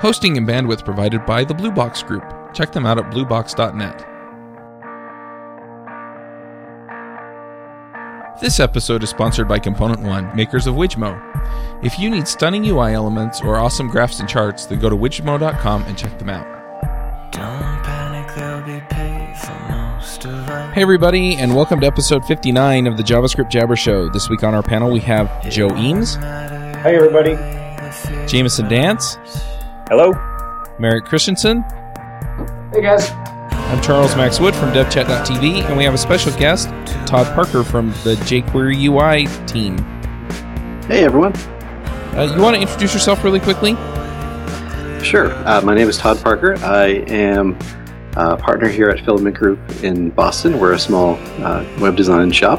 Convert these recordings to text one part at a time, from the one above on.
Hosting and bandwidth provided by the Blue Box Group. Check them out at bluebox.net. This episode is sponsored by Component One, makers of Wijmo. If you need stunning UI elements or awesome graphs and charts, then go to wijmo.com and check them out. Hey, everybody, and welcome to episode 59 of the JavaScript Jabber Show. This week on our panel, we have Joe Eames. Hey, everybody. Jamison Dance. Hello. Merrick Christensen. Hey, guys. I'm Charles Max Wood from DevChat.tv, and we have a special guest, Todd Parker from the jQuery UI team. Hey, everyone. Uh, you want to introduce yourself really quickly? Sure. Uh, my name is Todd Parker. I am a partner here at Filament Group in Boston. We're a small uh, web design shop.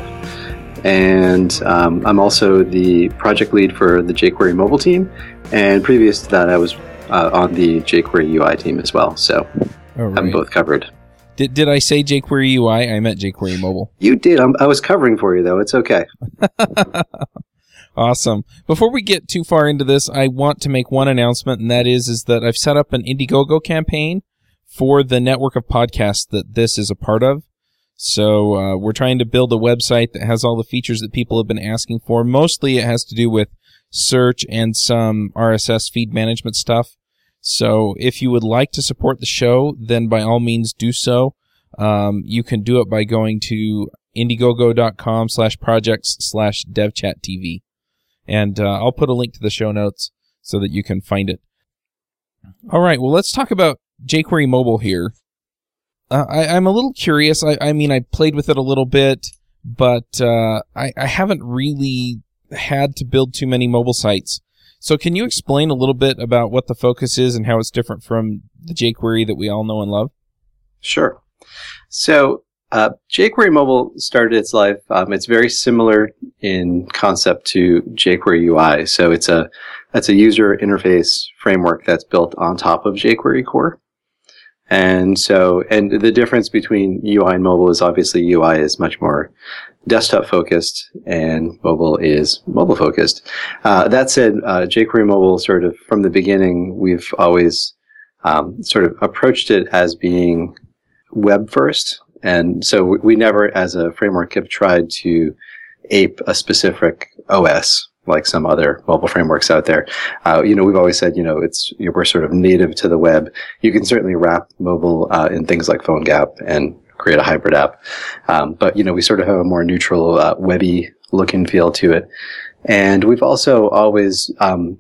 And um, I'm also the project lead for the jQuery mobile team. And previous to that, I was uh, on the jQuery UI team as well. So right. I'm both covered. Did, did I say jQuery UI? I meant jQuery mobile. You did. I'm, I was covering for you, though. It's okay. awesome. Before we get too far into this, I want to make one announcement, and that is, is that I've set up an Indiegogo campaign for the network of podcasts that this is a part of. So uh, we're trying to build a website that has all the features that people have been asking for. Mostly, it has to do with search and some RSS feed management stuff. So if you would like to support the show, then by all means do so. Um, you can do it by going to indiegogo.com slash projects slash devchattv. And uh, I'll put a link to the show notes so that you can find it. All right, well, let's talk about jQuery Mobile here. Uh, I, am a little curious. I, I, mean, I played with it a little bit, but uh, I, I haven't really had to build too many mobile sites. So can you explain a little bit about what the focus is and how it's different from the jQuery that we all know and love? Sure. So uh, jQuery Mobile started its life. Um, it's very similar in concept to jQuery UI. So it's a that's a user interface framework that's built on top of jQuery core. And so, and the difference between UI and mobile is obviously UI is much more desktop focused and mobile is mobile focused. Uh, that said, uh, jQuery mobile sort of from the beginning, we've always um, sort of approached it as being web first. And so we, never, as a framework, have tried to ape a specific OS like some other mobile frameworks out there. Uh, you know, we've always said, you know, it's we're sort of native to the web. You can certainly wrap mobile uh, in things like PhoneGap and create a hybrid app, um, but you know, we sort of have a more neutral, uh, webby look and feel to it. And we've also always um,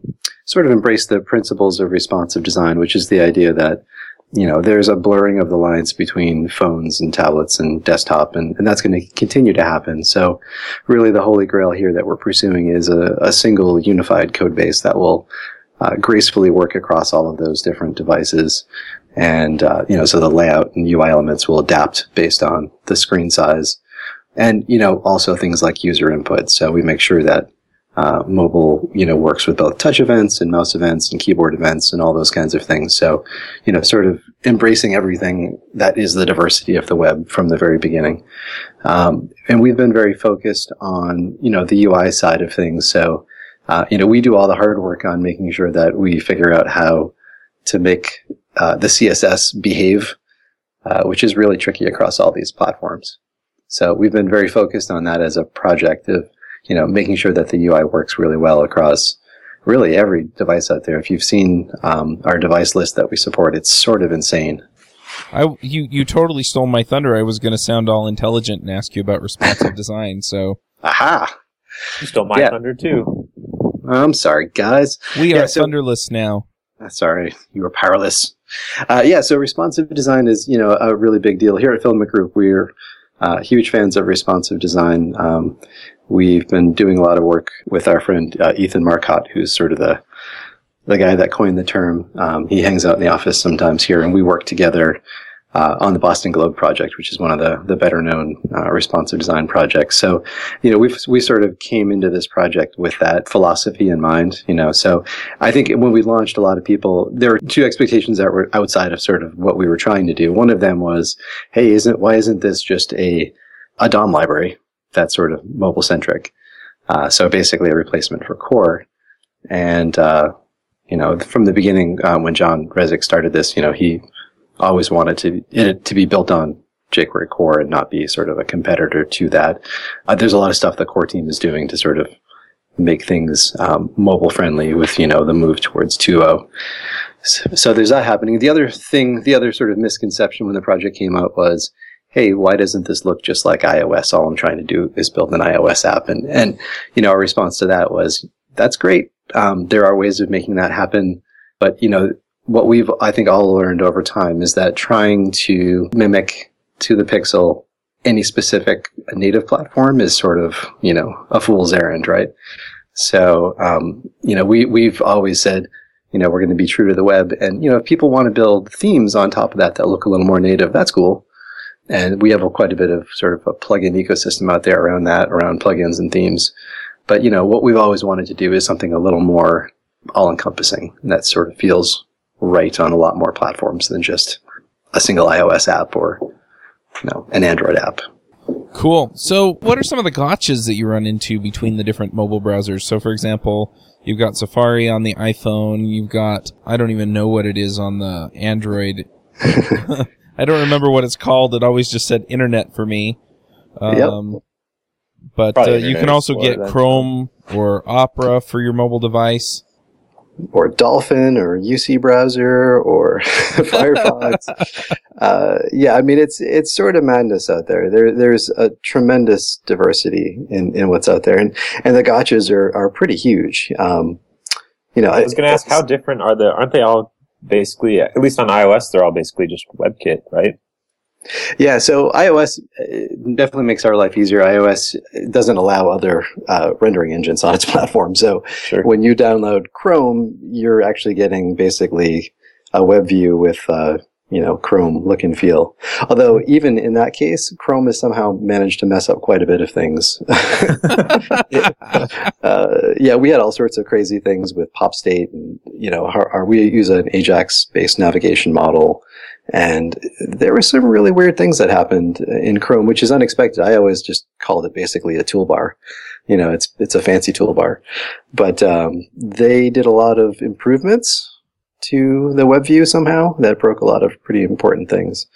sort of embraced the principles of responsive design, which is the idea that you know, there's a blurring of the lines between phones and tablets and desktop, and, and that's going to continue to happen. So, really, the holy grail here that we're pursuing is a, a single unified code base that will uh, gracefully work across all of those different devices. And, uh, you know, so the layout and UI elements will adapt based on the screen size. And, you know, also things like user input. So we make sure that uh, mobile, you know, works with both touch events and mouse events and keyboard events and all those kinds of things. So, you know, sort of embracing everything that is the diversity of the web from the very beginning. Um, and we've been very focused on, you know, the UI side of things. So, uh, you know, we do all the hard work on making sure that we figure out how to make uh, the CSS behave, uh, which is really tricky across all these platforms. So we've been very focused on that as a project of you know, making sure that the UI works really well across really every device out there. If you've seen um, our device list that we support, it's sort of insane. I you you totally stole my thunder. I was going to sound all intelligent and ask you about responsive design. So, aha, you stole my yeah. thunder too. I'm sorry, guys. We yeah, are so, thunderless now. Sorry, you were powerless. Uh, yeah, so responsive design is you know a really big deal here at Filament Group. We're uh, huge fans of responsive design. Um, we've been doing a lot of work with our friend uh, Ethan Marcotte, who's sort of the the guy that coined the term. Um, he hangs out in the office sometimes here, and we work together uh, on the Boston Globe project, which is one of the the better known uh, responsive design projects. So, you know, we we sort of came into this project with that philosophy in mind. You know, so I think when we launched, a lot of people there were two expectations that were outside of sort of what we were trying to do. One of them was, hey, isn't why isn't this just a a DOM library? that's sort of mobile centric. Uh, so basically a replacement for core. And, uh, you know, from the beginning, um, when John Resig started this, you know, he always wanted to it to be built on jQuery core and not be sort of a competitor to that. Uh, there's a lot of stuff the core team is doing to sort of make things um, mobile friendly with you know the move towards 2.0. So, so there's that happening. The other thing, the other sort of misconception when the project came out was, hey, why doesn't this look just like iOS? All I'm trying to do is build an iOS app, and and you know our response to that was, that's great. Um, there are ways of making that happen, but you know what we've I think all learned over time is that trying to mimic to the pixel any specific native platform is sort of, you know, a fool's errand, right? So, um, you know, we, we've always said, you know, we're going to be true to the web. And, you know, if people want to build themes on top of that that look a little more native, that's cool. And we have a, quite a bit of sort of a plugin ecosystem out there around that, around plugins and themes. But, you know, what we've always wanted to do is something a little more all encompassing. That sort of feels right on a lot more platforms than just a single iOS app or you know, an Android app. Cool. So, what are some of the gotchas that you run into between the different mobile browsers? So, for example, you've got Safari on the iPhone. You've got I don't even know what it is on the Android. I don't remember what it's called. It always just said Internet for me. Um, yep. But uh, you can also get Chrome or Opera for your mobile device or Dolphin or UC browser or Firefox. uh, yeah, I mean it's it's sort of madness out there. There there's a tremendous diversity in, in what's out there, and and the gotchas are are pretty huge. Um, you know, I was going to ask how different are the? Aren't they all basically at least on iOS? They're all basically just WebKit, right? Yeah, so iOS uh, definitely makes our life easier. iOS doesn't allow other uh, rendering engines on its platform. So sure. when you download Chrome, you're actually getting basically a web view with, uh, you know, Chrome look and feel. Although even in that case, Chrome has somehow managed to mess up quite a bit of things. uh, yeah, we had all sorts of crazy things with pop state and, you know, our, our, we use an Ajax based navigation model and there were some really weird things that happened in Chrome, which is unexpected. I always just called it basically a toolbar. You know, it's it's a fancy toolbar, but um, they did a lot of improvements to the web view somehow that broke a lot of pretty important things.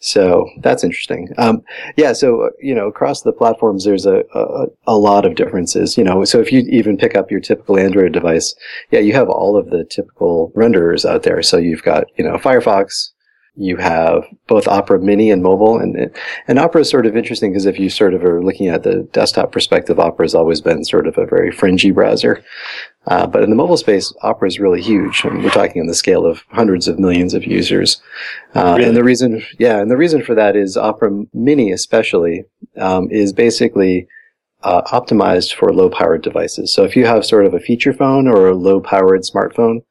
So that's interesting. Um, yeah. So, you know, across the platforms, there's a, a, a, lot of differences, you know, so if you even pick up your typical Android device, yeah, you have all of the typical renderers out there. So you've got, you know, Firefox, you have both Opera Mini and mobile, and and Opera is sort of interesting because if you sort of are looking at the desktop perspective, Opera has always been sort of a very fringy browser. Uh, but in the mobile space, Opera is really huge. I mean, we're talking on the scale of hundreds of millions of users. Uh, really? And the reason, yeah, and the reason for that is Opera Mini, especially, um, is basically uh, optimized for low-powered devices. So if you have sort of a feature phone or a low-powered smartphone,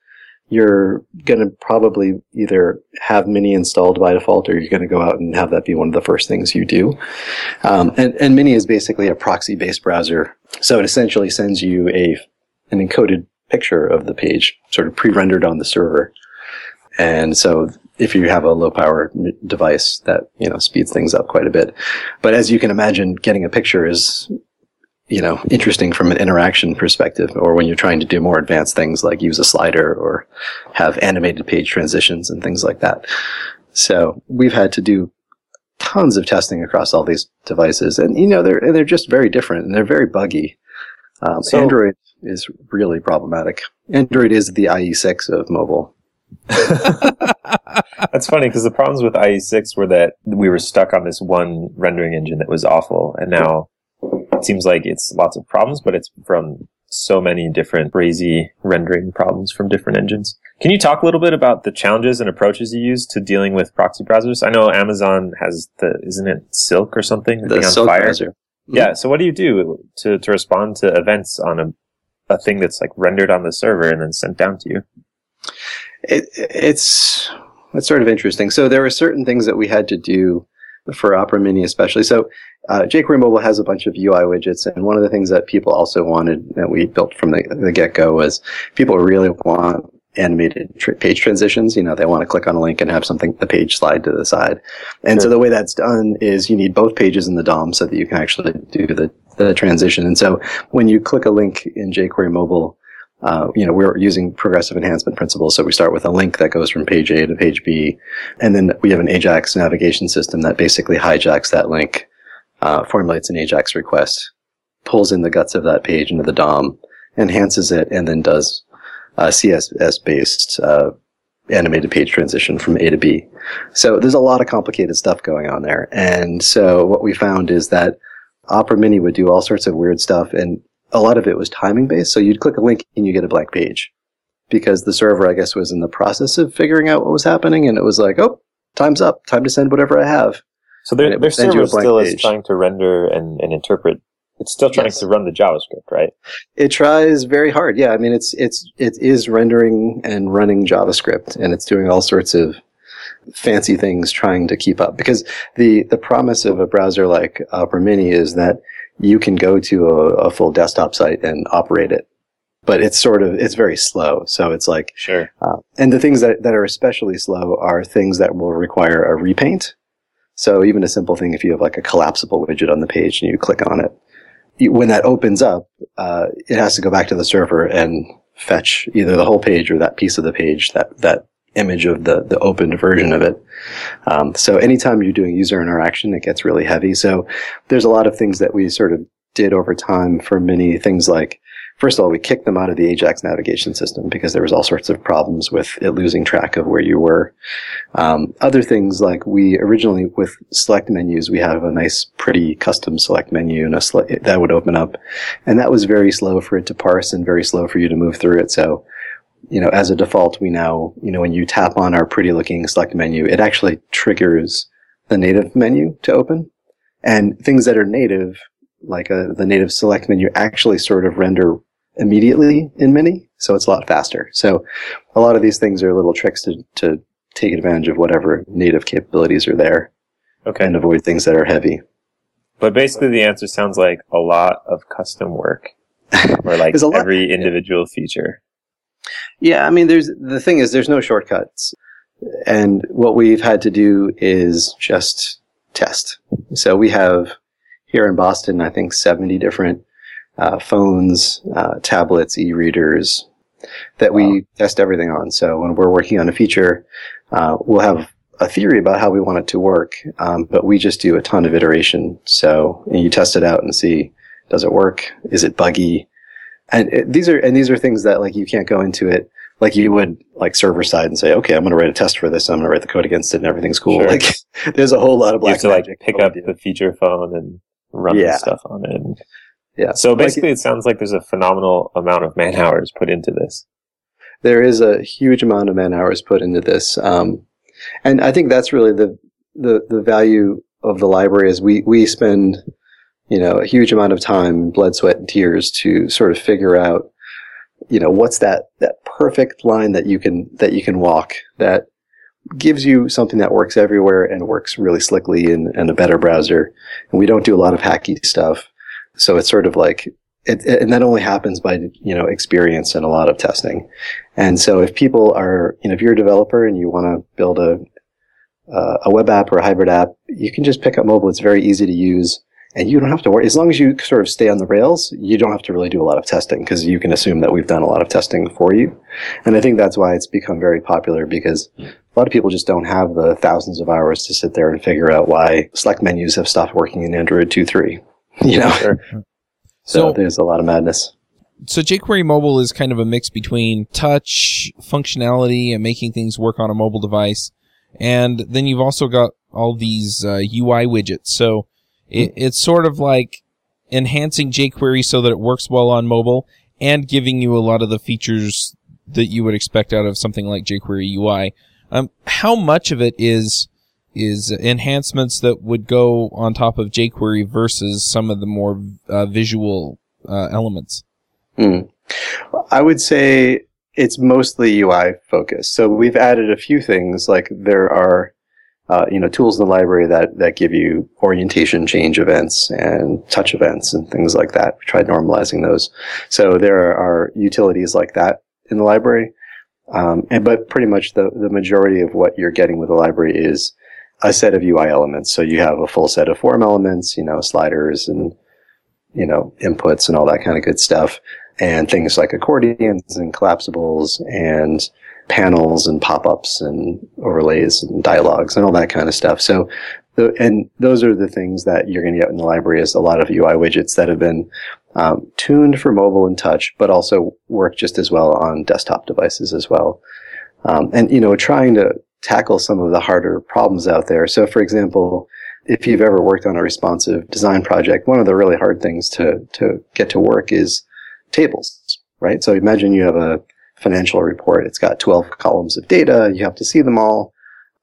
you're going to probably either have Mini installed by default or you're going to go out and have that be one of the first things you do. Um, and, and Mini is basically a proxy based browser. So it essentially sends you a, an encoded picture of the page sort of pre-rendered on the server. And so if you have a low power device that, you know, speeds things up quite a bit. But as you can imagine, getting a picture is you know, interesting from an interaction perspective, or when you're trying to do more advanced things like use a slider or have animated page transitions and things like that. So we've had to do tons of testing across all these devices, and you know, they're they're just very different and they're very buggy. Um, so, Android is really problematic. Android is the IE6 of mobile. That's funny because the problems with IE6 were that we were stuck on this one rendering engine that was awful, and now it seems like it's lots of problems, but it's from so many different crazy rendering problems from different engines. Can you talk a little bit about the challenges and approaches you use to dealing with proxy browsers? I know Amazon has the, isn't it Silk or something? The, the Silk Fire? browser. Mm-hmm. Yeah. So what do you do to, to respond to events on a, a thing that's like rendered on the server and then sent down to you? It, it's, it's sort of interesting. So there were certain things that we had to do for Opera Mini especially. So uh, jQuery Mobile has a bunch of UI widgets, and one of the things that people also wanted that we built from the, the get-go was people really want animated tr- page transitions. You know, they want to click on a link and have something, the page slide to the side. And sure. so the way that's done is you need both pages in the DOM so that you can actually do the, the transition. And so when you click a link in jQuery Mobile, uh, you know, we're using progressive enhancement principles. So we start with a link that goes from page A to page B. And then we have an Ajax navigation system that basically hijacks that link, uh, formulates an Ajax request, pulls in the guts of that page into the DOM, enhances it, and then does uh, CSS based uh, animated page transition from A to B. So there's a lot of complicated stuff going on there. And so what we found is that Opera Mini would do all sorts of weird stuff, and a lot of it was timing based. So you'd click a link and you get a blank page because the server, I guess, was in the process of figuring out what was happening, and it was like, oh, time's up, time to send whatever I have. So their, their would send you a server still is trying to render and, and interpret. It's still trying Yes. to run the JavaScript, right? It tries very hard. Yeah, I mean, it's it's it is rendering and running JavaScript, and it's doing all sorts of fancy things trying to keep up. Because the the promise of a browser like uh, Opera Mini is that you can go to a, a full desktop site and operate it, but it's sort of it's very slow. So it's like Sure. Uh, and the things that, that are especially slow are things that will require a repaint. So even a simple thing, if you have like a collapsible widget on the page and you click on it, when that opens up, uh, it has to go back to the server and fetch either the whole page or that piece of the page, that, that image of the, the opened version of it. Um, so anytime you're doing user interaction, it gets really heavy. So there's a lot of things that we sort of did over time for many things like First of all, we kicked them out of the Ajax navigation system because there was all sorts of problems with it losing track of where you were. Um, other things like we originally with select menus, we have a nice, pretty custom select menu and a that would open up, and that was very slow for it to parse and very slow for you to move through it. So, you know, as a default, we now, you know, when you tap on our pretty looking select menu, it actually triggers the native menu to open, and things that are native like uh the native select menu actually sort of render immediately in Mini, so it's a lot faster. So a lot of these things are little tricks to, to take advantage of whatever native capabilities are there Okay. and avoid things that are heavy. But basically, the answer sounds like a lot of custom work, or like every individual feature. Yeah, I mean, there's the thing is there's no shortcuts, and what we've had to do is just test. So we have here in Boston, I think 70 different uh, phones, uh, tablets, e-readers that we test everything on. So when we're working on a feature, uh, we'll have a theory about how we want it to work, um, but we just do a ton of iteration. So you test it out and see does it work? Is it buggy? And it, these are and these are things that like you can't go into it like you would like server side and say, okay, I'm going to write a test for this. I'm going to write the code against it, and everything's cool. Sure. Like there's a whole lot of You have to like pick up the feature phone and run Yeah. the stuff on it. Yeah. So Like, basically, it sounds like there's a phenomenal amount of man hours put into this. there is a huge amount of man hours put into this, um, and I think that's really the the the value of the library is we we spend you know a huge amount of time, blood, sweat, and tears to sort of figure out you know what's that that perfect line that you can that you can walk that gives you something that works everywhere and works really slickly in, in a better browser. And we don't do a lot of hacky stuff. So it's sort of like, it, it- and that only happens by, you know, experience and a lot of testing. And so if people are, you know, if you're a developer and you want to build a, uh, a web app or a hybrid app, you can just pick up mobile. It's very easy to use. And you don't have to worry. As long as you sort of stay on the rails, you don't have to really do a lot of testing because you can assume that we've done a lot of testing for you. And I think that's why it's become very popular because a lot of people just don't have the thousands of hours to sit there and figure out why select menus have stopped working in Android 2.3. You know, Sure. so So, there's a lot of madness. so jQuery Mobile is kind of a mix between touch functionality and making things work on a mobile device, and then you've also got all these uh, UI widgets. So it, it's sort of like enhancing jQuery so that it works well on mobile and giving you a lot of the features that you would expect out of something like jQuery UI. Um, how much of it is is enhancements that would go on top of jQuery versus some of the more uh, visual uh, elements? Hmm. I would say it's mostly UI focused. So we've added a few things like there are, uh, you know, tools in the library that, that give you orientation change events and touch events and things like that. We tried normalizing those. So there are utilities like that in the library. Um, and, but pretty much the, the majority of what you're getting with the library is a set of UI elements. So you have a full set of form elements, you know, sliders and, you know, inputs and all that kind of good stuff. and things like accordions and collapsibles and panels and pop-ups and overlays and dialogues and all that kind of stuff. So, and those are the things that you're going to get in the library is a lot of UI widgets that have been um, tuned for mobile and touch, but also work just as well on desktop devices as well. Um, and you know, trying to tackle some of the harder problems out there. So, for example, if you've ever worked on a responsive design project, one of the really hard things to to get to work is tables, right? So imagine you have a financial report. It's got 12 columns of data. You have to see them all.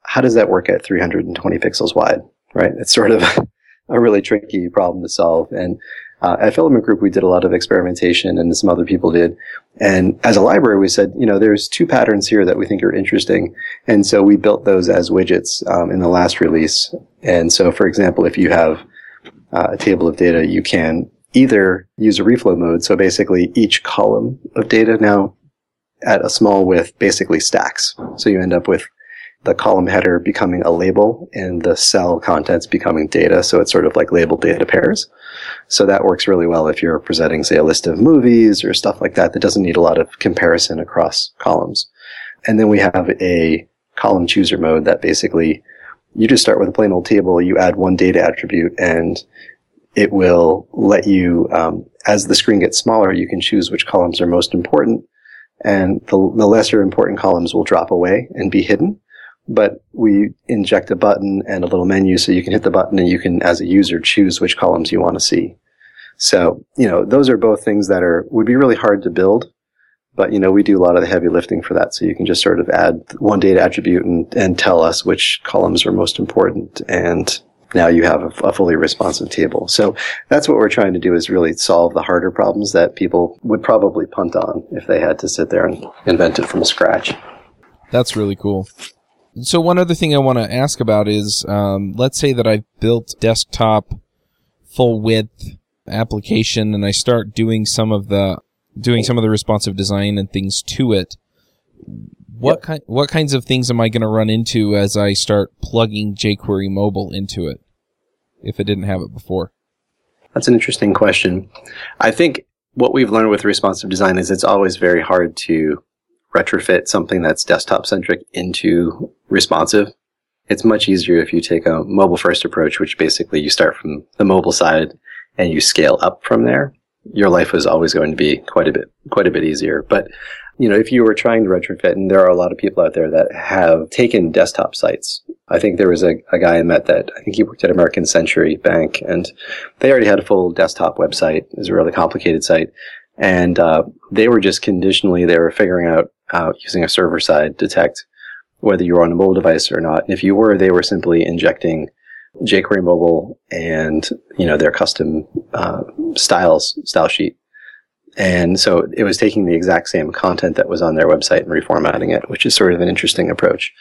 How does that work at 320 pixels wide, right? It's sort of a really tricky problem to solve. And uh, at Filament Group, we did a lot of experimentation and some other people did. And as a library, we said, you know, there's two patterns here that we think are interesting. And so we built those as widgets um, in the last release. And so, for example, if you have uh, a table of data, you can either use a reflow mode. So basically each column of data now at a small width basically stacks. So you end up with the column header becoming a label and the cell contents becoming data. So it's sort of like labeled data pairs. So that works really well if you're presenting, say, a list of movies or stuff like that that doesn't need a lot of comparison across columns. And then we have a column chooser mode that basically you just start with a plain old table, you add one data attribute and it will let you, um, as the screen gets smaller, you can choose which columns are most important and the, the lesser important columns will drop away and be hidden but we inject a button and a little menu so you can hit the button and you can, as a user, choose which columns you want to see. So, you know, those are both things that are, would be really hard to build, but, you know, we do a lot of the heavy lifting for that. So you can just sort of add one data attribute and, and tell us which columns are most important. And now you have a, a fully responsive table. So that's what we're trying to do is really solve the harder problems that people would probably punt on if they had to sit there and invent it from scratch. That's really cool. So one other thing I want to ask about is, um, let's say that I've built desktop full width application and I start doing some of the doing some of the responsive design and things to it. What yep. kind what kinds of things am I going to run into as I start plugging jQuery mobile into it if it didn't have it before? That's an interesting question. I think what we've learned with responsive design is it's always very hard to retrofit something that's desktop centric into responsive. It's much easier if you take a mobile first approach, which basically you start from the mobile side and you scale up from there. Your life is always going to be quite a bit, quite a bit easier. But, you know, if you were trying to retrofit, and there are a lot of people out there that have taken desktop sites. I think there was a, a guy I met that I think he worked at American Century Bank and they already had a full desktop website. It was a really complicated site. And, uh, they were just conditionally, they were figuring out uh, using a server side detect whether you were on a mobile device or not. And if you were, they were simply injecting jQuery mobile and you know their custom uh, styles style sheet. And so it was taking the exact same content that was on their website and reformatting it, which is sort of an interesting approach.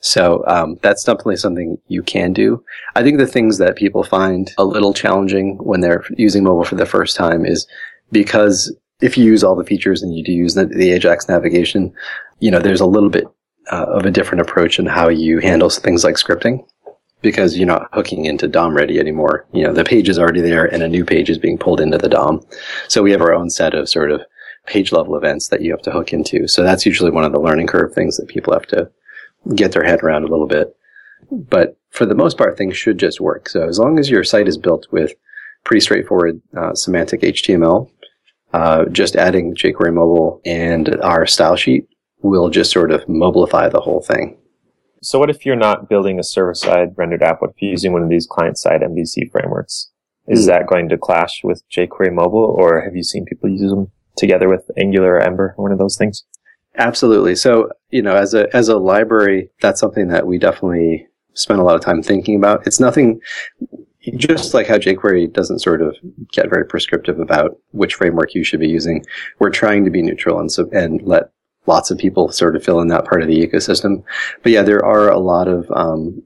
So um, that's definitely something you can do. I think the things that people find a little challenging when they're using mobile for the first time is because if you use all the features and you do use the, the Ajax navigation, you know, there's a little bit uh, of a different approach in how you handle things like scripting because you're not hooking into DOM ready anymore. You know, the page is already there and a new page is being pulled into the DOM. So we have our own set of sort of page level events that you have to hook into. So that's usually one of the learning curve things that people have to get their head around a little bit. But for the most part, things should just work. So as long as your site is built with pretty straightforward uh, semantic HTML, uh, just adding jQuery mobile and our style sheet will just sort of mobilify the whole thing. So what if you're not building a server-side rendered app? What if you're using one of these client-side MVC frameworks? Is mm. that going to clash with jQuery mobile or have you seen people use them together with Angular or Ember, or one of those things? Absolutely. So, you know, as a, as a library, that's something that we definitely spend a lot of time thinking about. It's nothing, just like how jQuery doesn't sort of get very prescriptive about which framework you should be using, we're trying to be neutral and so, and let lots of people sort of fill in that part of the ecosystem. But yeah, there are a lot of um,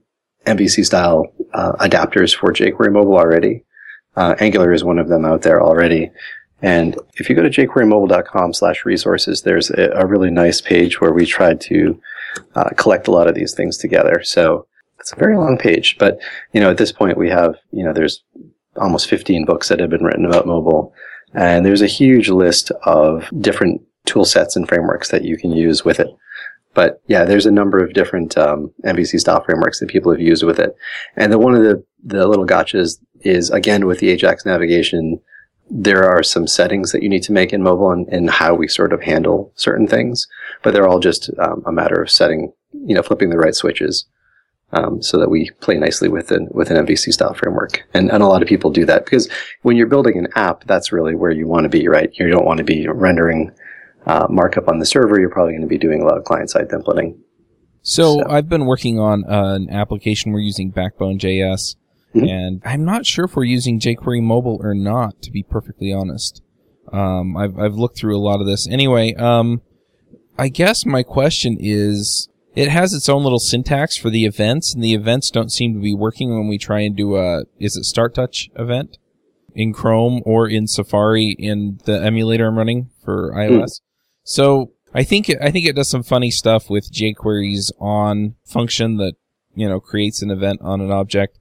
MVC style uh, adapters for jQuery mobile already. Uh, Angular is one of them out there already. And if you go to jQueryMobile.com slash resources, there's a, a, really nice page where we tried to uh, collect a lot of these things together. So it's a very long page, but you know, at this point we have, you know, there's almost 15 books that have been written about mobile. And there's a huge list of different tool sets and frameworks that you can use with it. But yeah, there's a number of different um, MVC style frameworks that people have used with it. And the, one of the, the little gotchas is again with the Ajax navigation, there are some settings that you need to make in mobile and, and how we sort of handle certain things, but they're all just um, a matter of setting, you know, flipping the right switches. Um, so that we play nicely with an with an MVC style framework, and and a lot of people do that because when you're building an app, that's really where you want to be, right? You don't want to be rendering uh, markup on the server. You're probably going to be doing a lot of client side templating. So, so, I've been working on uh, an application we're using Backbone JS, mm-hmm. and I'm not sure if we're using jQuery mobile or not. To be perfectly honest, um, I've I've looked through a lot of this. Anyway, um, I guess my question is it has its own little syntax for the events, and the events don't seem to be working when we try and do a is it Start Touch event in Chrome or in Safari in the emulator I'm running for iOS. Mm. So I think it, I think it does some funny stuff with jQuery's on function that you know creates an event on an object.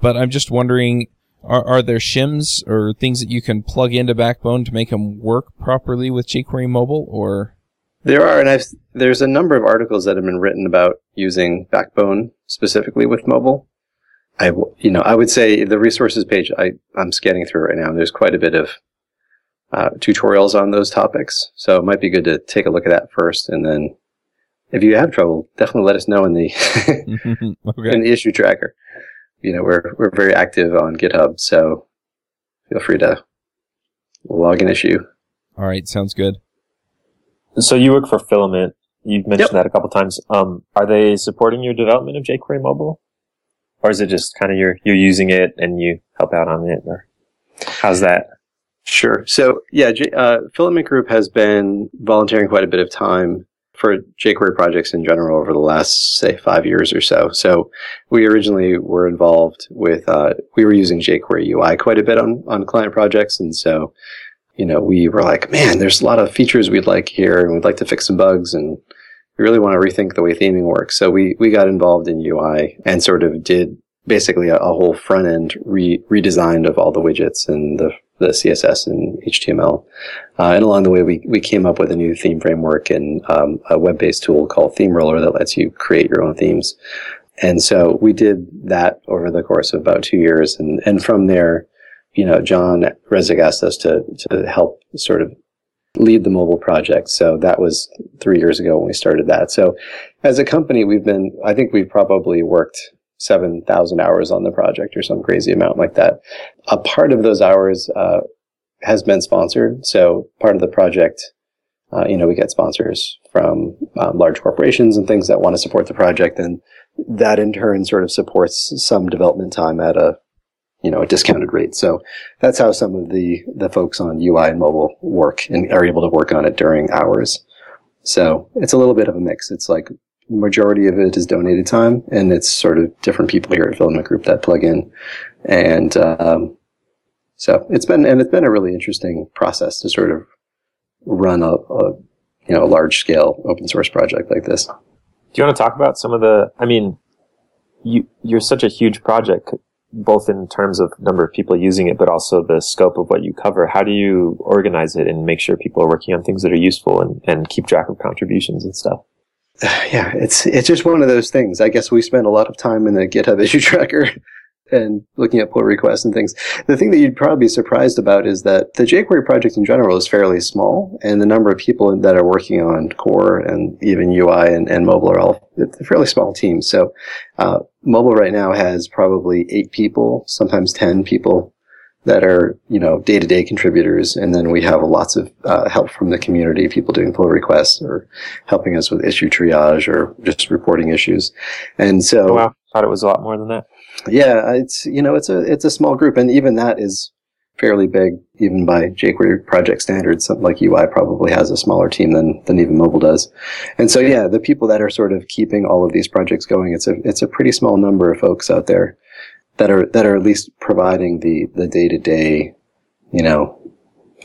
But I'm just wondering, are are there shims or things that you can plug into Backbone to make them work properly with jQuery mobile, or there are, and I've, there's a number of articles that have been written about using Backbone specifically with mobile. I, you know, I would say the resources page I, I'm scanning through right now. And there's quite a bit of uh, tutorials on those topics, so it might be good to take a look at that first, and then if you have trouble, definitely let us know in the okay. in the issue tracker. You know, we're we're very active on GitHub, so feel free to log an issue. All right, sounds good. So you work for Filament. You've mentioned yep. that a couple times. Um, are they supporting your development of jQuery mobile, or is it just kind of you're you're using it and you help out on it, or how's that? Sure. So yeah, uh, Filament Group has been volunteering quite a bit of time for jQuery projects in general over the last say five years or so. So we originally were involved with uh, we were using jQuery UI quite a bit on on client projects, and so you know, we were like, man, there's a lot of features we'd like here and we'd like to fix some bugs and we really want to rethink the way theming works. So we, we got involved in UI and sort of did basically a, a whole front end re- redesign of all the widgets and the, the CSS and HTML. Uh, and along the way, we, we came up with a new theme framework and um, a web based tool called Theme Roller that lets you create your own themes. And so we did that over the course of about two years. And, and from there, you know, John Resig asked us to, to help sort of lead the mobile project. So that was three years ago when we started that. So as a company, we've been, I think we've probably worked 7,000 hours on the project or some crazy amount like that. A part of those hours, uh, has been sponsored. So part of the project, uh, you know, we get sponsors from um, large corporations and things that want to support the project. And that in turn sort of supports some development time at a you know, a discounted rate. So that's how some of the, the folks on UI and mobile work and are able to work on it during hours. So it's a little bit of a mix. It's like majority of it is donated time and it's sort of different people here at Filament Group that plug in. And, um, so it's been, and it's been a really interesting process to sort of run a, a you know, a large scale open source project like this. Do you want to talk about some of the, I mean, you, you're such a huge project both in terms of number of people using it, but also the scope of what you cover. How do you organize it and make sure people are working on things that are useful and, and keep track of contributions and stuff? Yeah, it's it's just one of those things. I guess we spend a lot of time in the GitHub issue tracker and looking at pull requests and things. The thing that you'd probably be surprised about is that the jQuery project in general is fairly small, and the number of people that are working on core and even UI and, and mobile are all fairly small teams. So, uh, mobile right now has probably eight people, sometimes ten people that are you know day to day contributors, and then we have lots of uh, help from the community, people doing pull requests or helping us with issue triage or just reporting issues. And so, oh, wow, thought it was a lot more than that. Yeah, it's you know it's a it's a small group, and even that is fairly big, even by jQuery project standards. Something like UI probably has a smaller team than than even mobile does. And so yeah, the people that are sort of keeping all of these projects going, it's a it's a pretty small number of folks out there that are that are at least providing the the day to day, you know,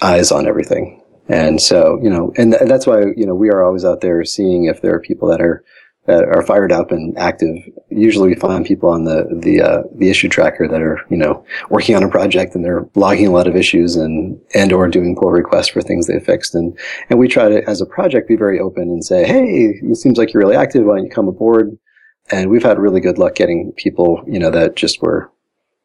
eyes on everything. And so you know, and th- that's why you know we are always out there seeing if there are people that are that are fired up and active. Usually, we find people on the the uh, the issue tracker that are you know working on a project and they're logging a lot of issues and and or doing pull requests for things they fixed. And and we try to, as a project, be very open and say, hey, it seems like you're really active. Why don't you come aboard? And we've had really good luck getting people you know that just were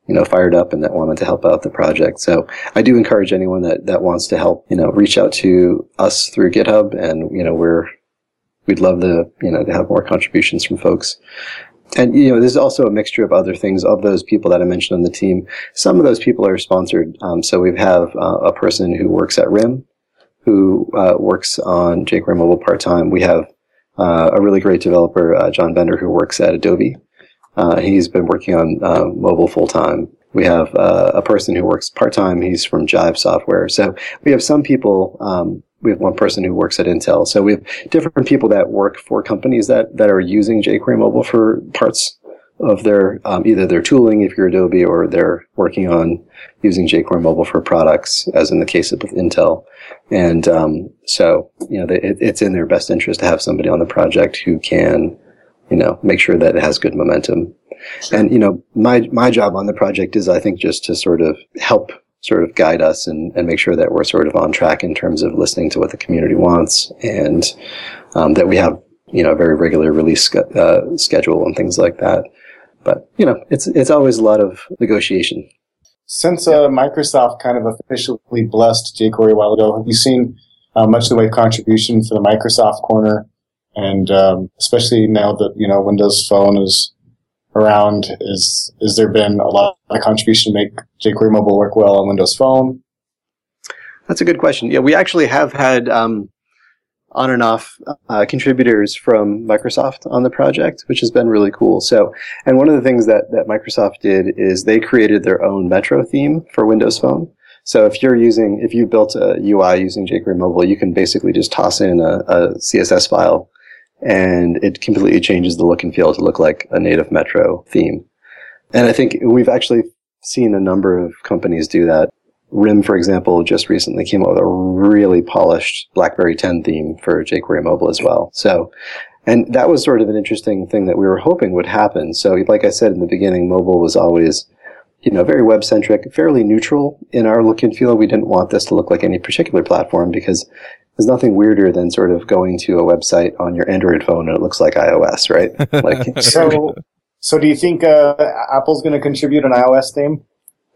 you know, fired up and that wanted to help out the project. So I do encourage anyone that, that wants to help, you know, reach out to us through GitHub and, you know, we're, we'd love to, you know, to have more contributions from folks. And, you know, there's also a mixture of other things of those people that I mentioned on the team. Some of those people are sponsored. Um, so we have uh, a person who works at RIM who uh, works on jQuery Mobile part time. We have a really great developer, uh, John Bender, who works at Adobe. Uh, he's been working on uh, mobile full time. We have uh, a person who works part time. He's from Jive Software. So we have some people. Um, we have one person who works at Intel. So we have different people that work for companies that that are using jQuery Mobile for parts of their um, either their tooling, if you're Adobe, or they're working on using jQuery Mobile for products, as in the case of Intel. And um, so you know, it, it's in their best interest to have somebody on the project who can you know, make sure that it has good momentum. Sure. And, you know, my, my job on the project is, I think, just to sort of help sort of guide us and, and make sure that we're sort of on track in terms of listening to what the community wants and um, that we have, you know, a very regular release uh, schedule and things like that. But, you know, it's, it's always a lot of negotiation. Since uh, Microsoft kind of officially blessed jQuery a while ago, have you seen uh, much of the way contribution for the Microsoft corner and um, especially now that you know Windows Phone is around, is is there been a lot of contribution to make jQuery Mobile work well on Windows Phone? That's a good question. Yeah, we actually have had um, on and off uh, contributors from Microsoft on the project, which has been really cool. So, and one of the things that, that Microsoft did is they created their own Metro theme for Windows Phone. So if you're using, if you built a UI using jQuery Mobile, you can basically just toss in a, a CSS file and it completely changes the look and feel to look like a native Metro theme. And I think we've actually seen a number of companies do that. RIM, for example, just recently came out with a really polished BlackBerry 10 theme for jQuery Mobile as well. So, and that was sort of an interesting thing that we were hoping would happen. So, like I said in the beginning, mobile was always, you know, very web centric, fairly neutral in our look and feel. We didn't want this to look like any particular platform because there's nothing weirder than sort of going to a website on your Android phone and it looks like iOS, right? Like, so, so do you think uh, Apple's going to contribute an iOS theme?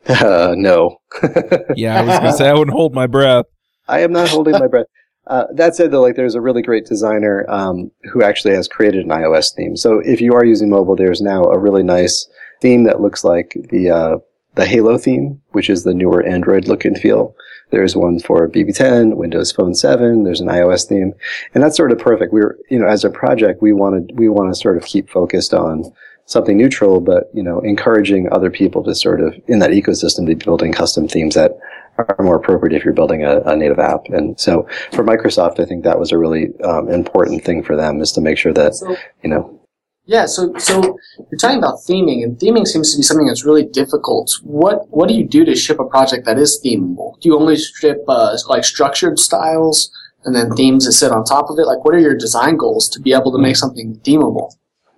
Uh, no. yeah, I was going to say I wouldn't hold my breath. I am not holding my breath. Uh, that said, though, like there's a really great designer um, who actually has created an iOS theme. So if you are using mobile, there's now a really nice theme that looks like the uh, the Holo theme, which is the newer Android look and feel. There's one for BB10, Windows Phone 7. There's an iOS theme, and that's sort of perfect. We are you know, as a project, we wanted we want to sort of keep focused on something neutral, but you know, encouraging other people to sort of in that ecosystem to be building custom themes that are more appropriate if you're building a, a native app. And so for Microsoft, I think that was a really um, important thing for them is to make sure that so, you know yeah, so so you're talking about theming, and theming seems to be something that's really difficult. What what do you do to ship a project that is themable? Do you only ship uh, like structured styles and then themes that sit on top of it? Like, what are your design goals to be able to make something themable?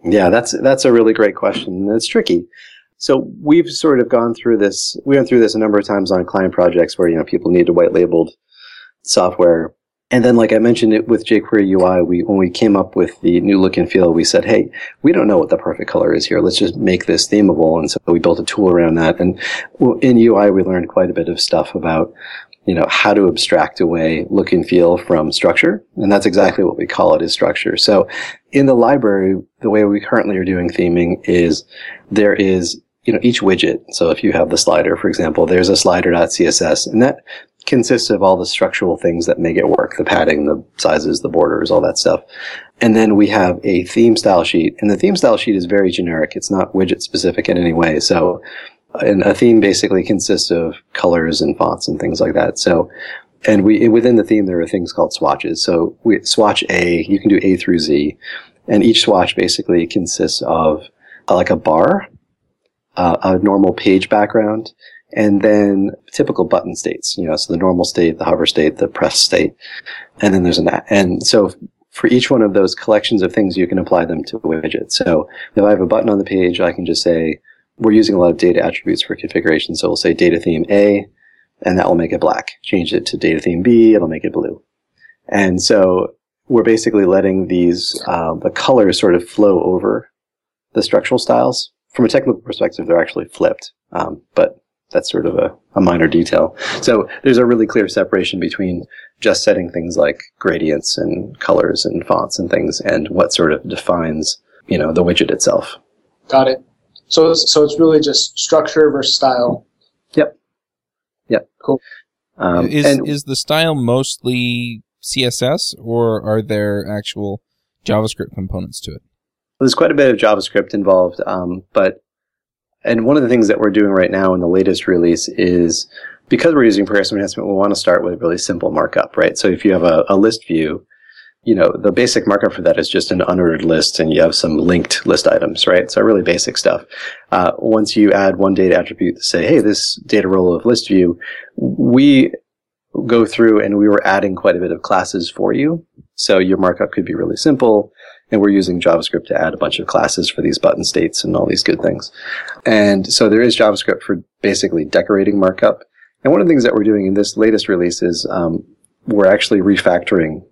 Yeah, that's that's a really great question. It's tricky. So we've sort of gone through this. We went through this a number of times on client projects where you know people need to white labeled software and then, like I mentioned it with jQuery UI, we when we came up with the new look and feel, we said, "Hey, we don't know what the perfect color is here. Let's just make this themable." And so we built a tool around that. And in UI, we learned quite a bit of stuff about, you know, how to abstract away look and feel from structure. And that's exactly what we call it is structure. So in the library, the way we currently are doing theming is there is you know, each widget. So if you have the slider, for example, there's a slider.css and that consists of all the structural things that make it work the padding, the sizes, the borders, all that stuff. And then we have a theme style sheet. And the theme style sheet is very generic. It's not widget specific in any way. So and a theme basically consists of colors and fonts and things like that. So, and we, within the theme, there are things called swatches. So we, swatch A, you can do A through Z. And each swatch basically consists of uh, like a bar, uh, a normal page background, and then typical button states, you know, so the normal state, the hover state, the press state, and then there's an, and so for each one of those collections of things, you can apply them to a widget. So if I have a button on the page, I can just say, we're using a lot of data attributes for configuration. So we'll say data theme A, and that will make it black. Change it to data theme B, it'll make it blue. And so we're basically letting these, uh, the colors sort of flow over the structural styles. From a technical perspective, they're actually flipped. Um, but that's sort of a, a minor detail. So there's a really clear separation between just setting things like gradients and colors and fonts and things and what sort of defines, you know, the widget itself. Got it. So, so it's really just structure versus style. Yep. Yep. Cool. Um, is and is the style mostly CSS or are there actual JavaScript components to it? there's quite a bit of JavaScript involved, um, but and one of the things that we're doing right now in the latest release is because we're using progressive enhancement, we want to start with really simple markup, right? So if you have a, a list view, you know, the basic markup for that is just an unordered list and you have some linked list items, right? So really basic stuff. Uh, once you add one data attribute to say, hey, this data role of list view, we go through and we were adding quite a bit of classes for you. So your markup could be really simple. And we're using JavaScript to add a bunch of classes for these button states and all these good things. And so there is JavaScript for basically decorating markup. And one of the things that we're doing in this latest release is um, we're actually refactoring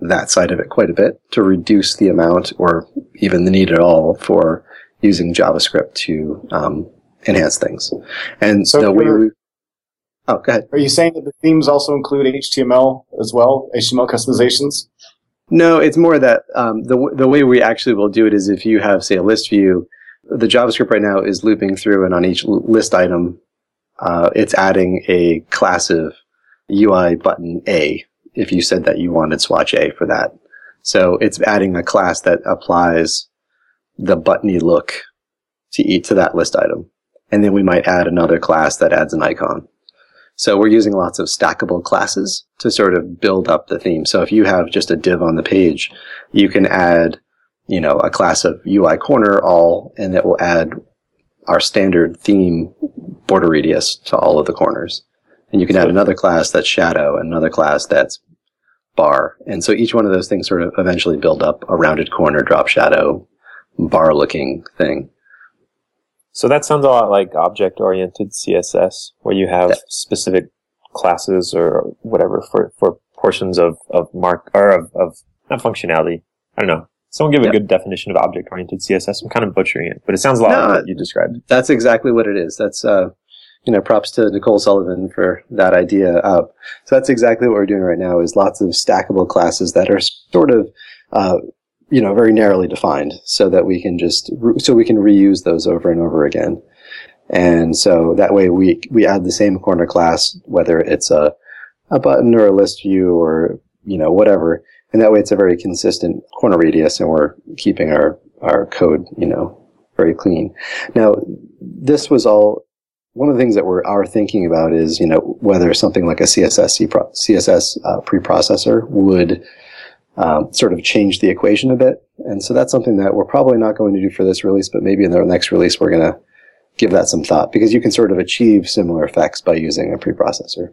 that side of it quite a bit to reduce the amount or even the need at all for using JavaScript to um, enhance things. And So the way we, oh, go ahead. Are you saying that the themes also include HTML as well, HTML customizations? No, it's more that um, the the way we actually will do it is if you have say a list view, the JavaScript right now is looping through, and on each list item, uh, it's adding a class of UI button A. If you said that you wanted Swatch A for that, so it's adding a class that applies the buttony look to each to that list item, and then we might add another class that adds an icon. So we're using lots of stackable classes to sort of build up the theme. So if you have just a div on the page, you can add, you know, a class of UI corner all, and that will add our standard theme border radius to all of the corners. And you can add another class that's shadow, and another class that's bar. And so each one of those things sort of eventually build up a rounded corner, drop shadow, bar looking thing. So that sounds a lot like object-oriented CSS, where you have Yeah. specific classes or whatever for, for portions of, of mark or of, of not functionality. I don't know. Someone give a Yeah. good definition of object-oriented CSS. I'm kind of butchering it, but it sounds a lot No, like what you described. That's exactly what it is. That's, uh, you know, props to Nicole Sullivan for that idea. Uh, so that's exactly what we're doing right now is lots of stackable classes that are sort of, uh, you know, very narrowly defined so that we can just, re- so we can reuse those over and over again. And so that way we, we add the same corner class, whether it's a, a button or a list view or, you know, whatever. And that way it's a very consistent corner radius and we're keeping our, our code, you know, very clean. Now, this was all one of the things that we're are thinking about is you know whether something like a CSS CSS uh, preprocessor would um, sort of change the equation a bit, and so that's something that we're probably not going to do for this release, but maybe in the next release we're going to give that some thought because you can sort of achieve similar effects by using a preprocessor,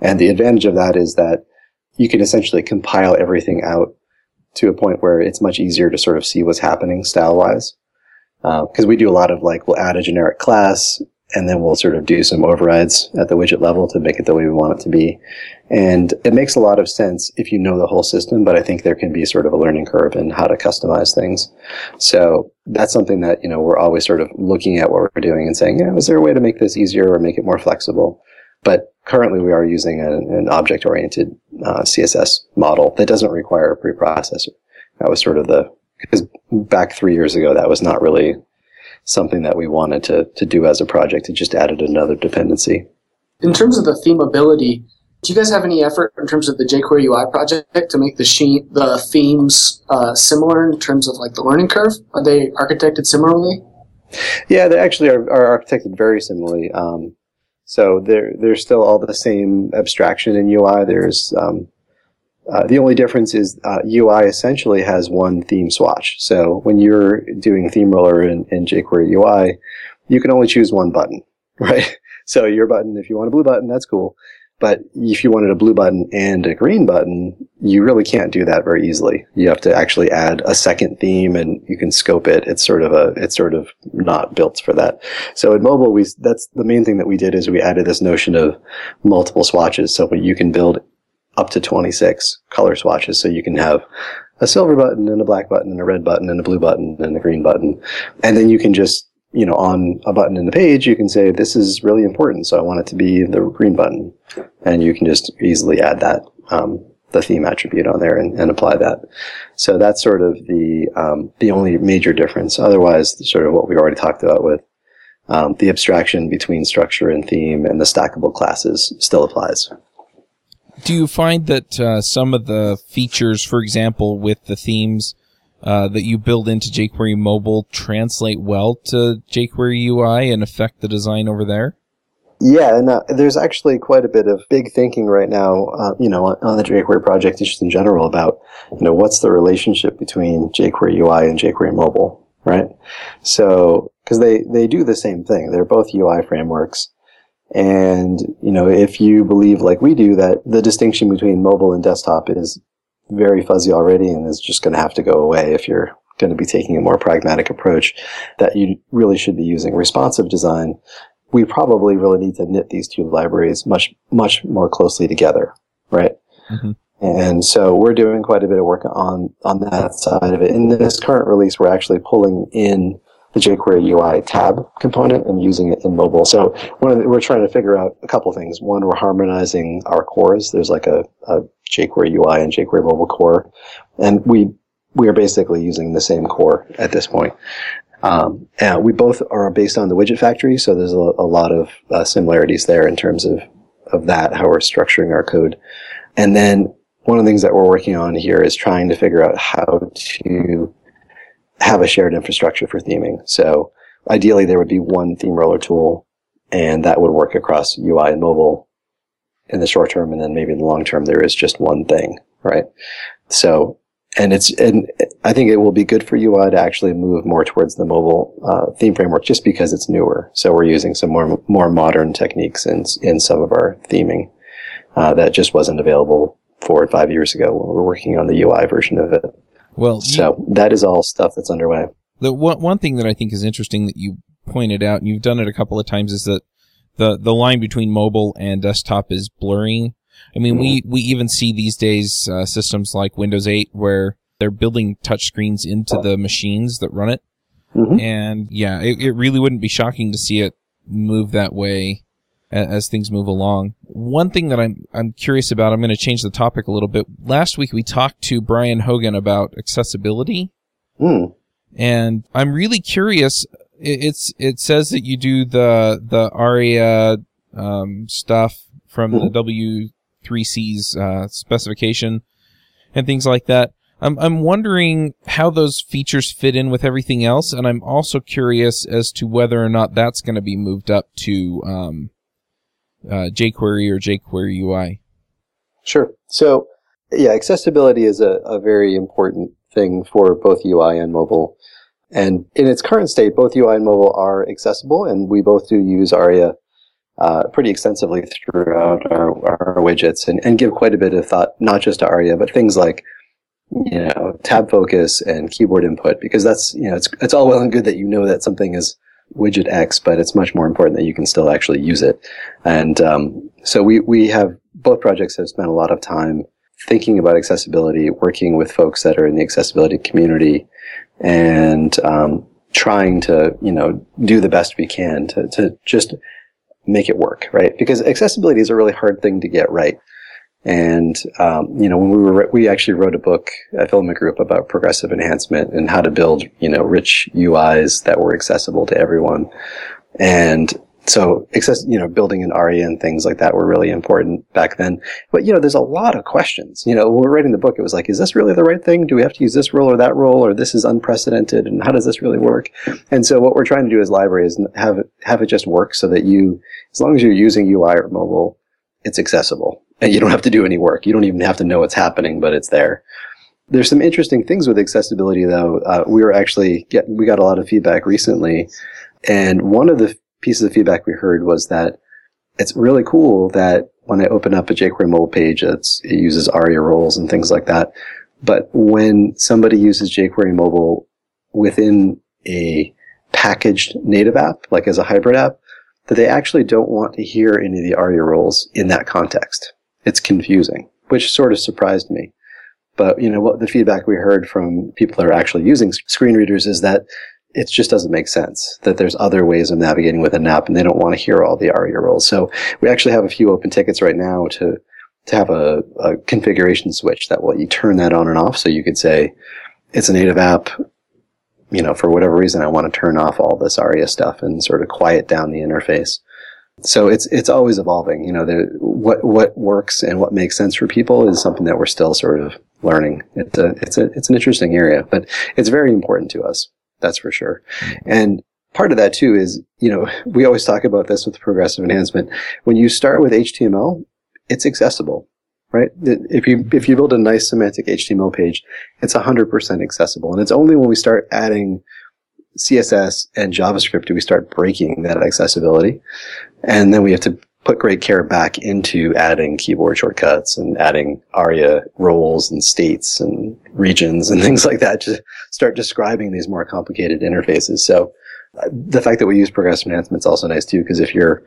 and the advantage of that is that you can essentially compile everything out to a point where it's much easier to sort of see what's happening style wise because we do a lot of like we'll add a generic class and then we'll sort of do some overrides at the widget level to make it the way we want it to be. And it makes a lot of sense if you know the whole system, but I think there can be sort of a learning curve in how to customize things. So that's something that, you know, we're always sort of looking at what we're doing and saying, yeah, is there a way to make this easier or make it more flexible? But currently we are using an, an object-oriented uh, CSS model that doesn't require a preprocessor. That was sort of the, because back three years ago, that was not really something that we wanted to, to do as a project. It just added another dependency. In terms of the themability, do you guys have any effort in terms of the jQuery UI project to make the sheen, the themes uh, similar in terms of like the learning curve? Are they architected similarly? Yeah, they actually are, are architected very similarly. Um, so they're, they're still all the same abstraction in UI. There's, um, uh, the only difference is uh, UI essentially has one theme swatch. So when you're doing theme roller in, in jQuery UI, you can only choose one button, right? So your button, if you want a blue button, that's cool. But if you wanted a blue button and a green button, you really can't do that very easily. You have to actually add a second theme and you can scope it. It's sort of a, it's sort of not built for that. So in mobile, we, that's the main thing that we did is we added this notion of multiple swatches. So you can build up to 26 color swatches. So you can have a silver button and a black button and a red button and a blue button and a green button. And then you can just you know, on a button in the page, you can say, this is really important. So I want it to be the green button. And you can just easily add that, um, the theme attribute on there and, and, apply that. So that's sort of the, um, the only major difference. Otherwise, sort of what we already talked about with, um, the abstraction between structure and theme and the stackable classes still applies. Do you find that uh, some of the features, for example, with the themes, uh, that you build into jQuery mobile translate well to jQuery UI and affect the design over there? Yeah, and uh, there's actually quite a bit of big thinking right now, uh, you know, on, on the jQuery project just in general about, you know, what's the relationship between jQuery UI and jQuery mobile, right? So, because they, they do the same thing. They're both UI frameworks. And, you know, if you believe like we do that the distinction between mobile and desktop is very fuzzy already and is just going to have to go away if you're going to be taking a more pragmatic approach that you really should be using responsive design we probably really need to knit these two libraries much much more closely together right mm-hmm. and so we're doing quite a bit of work on on that side of it in this current release we're actually pulling in the jQuery UI tab component and using it in mobile. So one the, we're trying to figure out a couple things. One, we're harmonizing our cores. There's like a, a jQuery UI and jQuery mobile core, and we we are basically using the same core at this point. Um, and we both are based on the widget factory, so there's a, a lot of uh, similarities there in terms of of that, how we're structuring our code. And then one of the things that we're working on here is trying to figure out how to have a shared infrastructure for theming. So ideally there would be one theme roller tool and that would work across UI and mobile in the short term. And then maybe in the long term, there is just one thing, right? So, and it's, and I think it will be good for UI to actually move more towards the mobile uh, theme framework just because it's newer. So we're using some more, more modern techniques in, in some of our theming uh, that just wasn't available four or five years ago when we were working on the UI version of it. Well, so you, that is all stuff that's underway. The one one thing that I think is interesting that you pointed out, and you've done it a couple of times, is that the the line between mobile and desktop is blurring. I mean, mm-hmm. we we even see these days uh, systems like Windows 8 where they're building touchscreens into the machines that run it. Mm-hmm. And yeah, it, it really wouldn't be shocking to see it move that way as, as things move along. One thing that I'm I'm curious about, I'm going to change the topic a little bit. Last week we talked to Brian Hogan about accessibility, mm. and I'm really curious. It, it's it says that you do the the ARIA um, stuff from mm. the hmm. W3C's uh, specification and things like that. I'm I'm wondering how those features fit in with everything else, and I'm also curious as to whether or not that's going to be moved up to um, uh, jQuery or jQuery UI? Sure. So, yeah, accessibility is a, a very important thing for both UI and mobile. And in its current state, both UI and mobile are accessible, and we both do use ARIA uh, pretty extensively throughout our, our widgets and, and give quite a bit of thought, not just to ARIA, but things like you know tab focus and keyboard input, because that's you know it's it's all well and good that you know that something is widget X, but it's much more important that you can still actually use it. And um, so we we have both projects have spent a lot of time thinking about accessibility, working with folks that are in the accessibility community, and um, trying to you know do the best we can to to just make it work, right? Because accessibility is a really hard thing to get right. And um, you know, when we were we actually wrote a book, a Filament Group about progressive enhancement and how to build you know rich UIs that were accessible to everyone. And so access, you know, building an ARIA and things like that were really important back then. But, you know, there's a lot of questions. You know, when we are writing the book, it was like, is this really the right thing? Do we have to use this role or that role? Or this is unprecedented? And how does this really work? And so what we're trying to do as libraries have it, have it just work so that you, as long as you're using UI or mobile, it's accessible and you don't have to do any work. You don't even have to know what's happening, but it's there. There's some interesting things with accessibility, though. Uh, we were actually get, we got a lot of feedback recently, and one of the pieces of feedback we heard was that it's really cool that when I open up a jQuery mobile page, it uses ARIA roles and things like that. But when somebody uses jQuery mobile within a packaged native app, like as a hybrid app, that they actually don't want to hear any of the ARIA roles in that context. It's confusing, which sort of surprised me. But, you know, what the feedback we heard from people that are actually using screen readers is that it just doesn't make sense that there's other ways of navigating with an app and they don't want to hear all the ARIA roles. So we actually have a few open tickets right now to, to have a, a configuration switch that will you turn that on and off. So you could say it's a native app. You know, for whatever reason, I want to turn off all this ARIA stuff and sort of quiet down the interface. So it's it's always evolving. You know, what what works and what makes sense for people is something that we're still sort of learning. It's a it's a it's an interesting area, but it's very important to us. That's for sure. And part of that too is, you know, we always talk about this with progressive enhancement. When you start with HTML, it's accessible, right? If you, if you build a nice semantic HTML page, it's 100% accessible. And it's only when we start adding CSS and JavaScript do we start breaking that accessibility. And then we have to put great care back into adding keyboard shortcuts and adding ARIA roles and states and regions and things like that to start describing these more complicated interfaces. So uh, the fact that we use progressive enhancement is also nice too, because if you're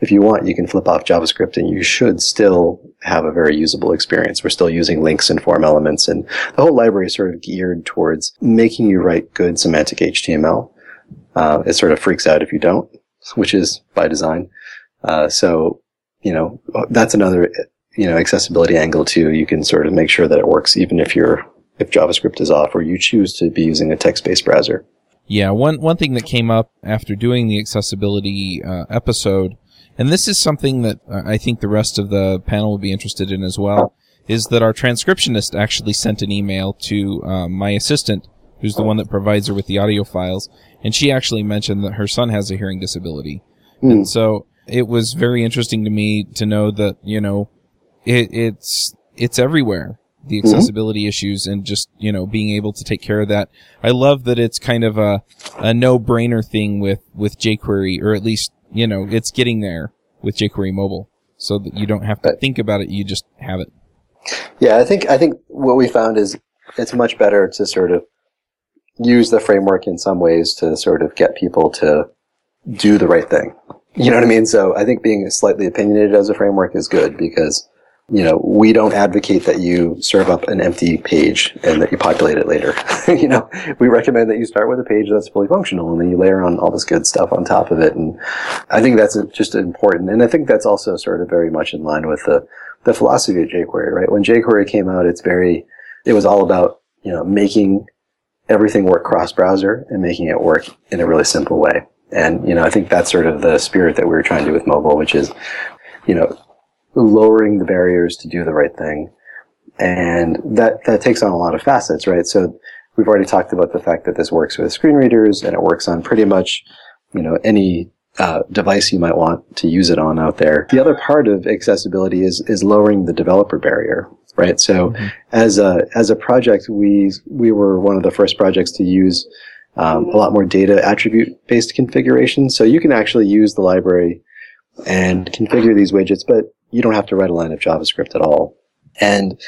if you want, you can flip off JavaScript and you should still have a very usable experience. We're still using links and form elements and the whole library is sort of geared towards making you write good semantic HTML. Uh, it sort of freaks out if you don't, which is by design. Uh, so, you know, that's another, you know, accessibility angle too. You can sort of make sure that it works even if you're, if JavaScript is off or you choose to be using a text-based browser. Yeah, one, one thing that came up after doing the accessibility uh, episode, and this is something that I think the rest of the panel will be interested in as well, is that our transcriptionist actually sent an email to uh, my assistant, who's the one that provides her with the audio files, and she actually mentioned that her son has a hearing disability. Mm. And so it was very interesting to me to know that you know it, it's it's everywhere the mm-hmm. accessibility mm-hmm. issues and just you know being able to take care of that. I love that it's kind of a a no brainer thing with with jQuery or at least you know it's getting there with jQuery mobile so that you don't have to think about it you just have it. Yeah, I think I think what we found is it's much better to sort of use the framework in some ways to sort of get people to do the right thing. You know what I mean? So I think being slightly opinionated as a framework is good because, you know, we don't advocate that you serve up an empty page and that you populate it later. you know, we recommend that you start with a page that's fully functional and then you layer on all this good stuff on top of it. And I think that's just important. And I think that's also sort of very much in line with the, the philosophy of jQuery, right? When jQuery came out, it's very, it was all about, you know, making everything work cross browser and making it work in a really simple way. And, you know, I think that's sort of the spirit that we are trying to do with mobile, which is, you know, lowering the barriers to do the right thing. And that, that takes on a lot of facets, right? So we've already talked about the fact that this works with screen readers and it works on pretty much, you know, any uh, device you might want to use it on out there. The other part of accessibility is is lowering the developer barrier, right? So mm-hmm. as a as a project, we we were one of the first projects to use um, a lot more data attribute based configuration. So you can actually use the library and configure these widgets, but you don't have to write a line of JavaScript at all. And,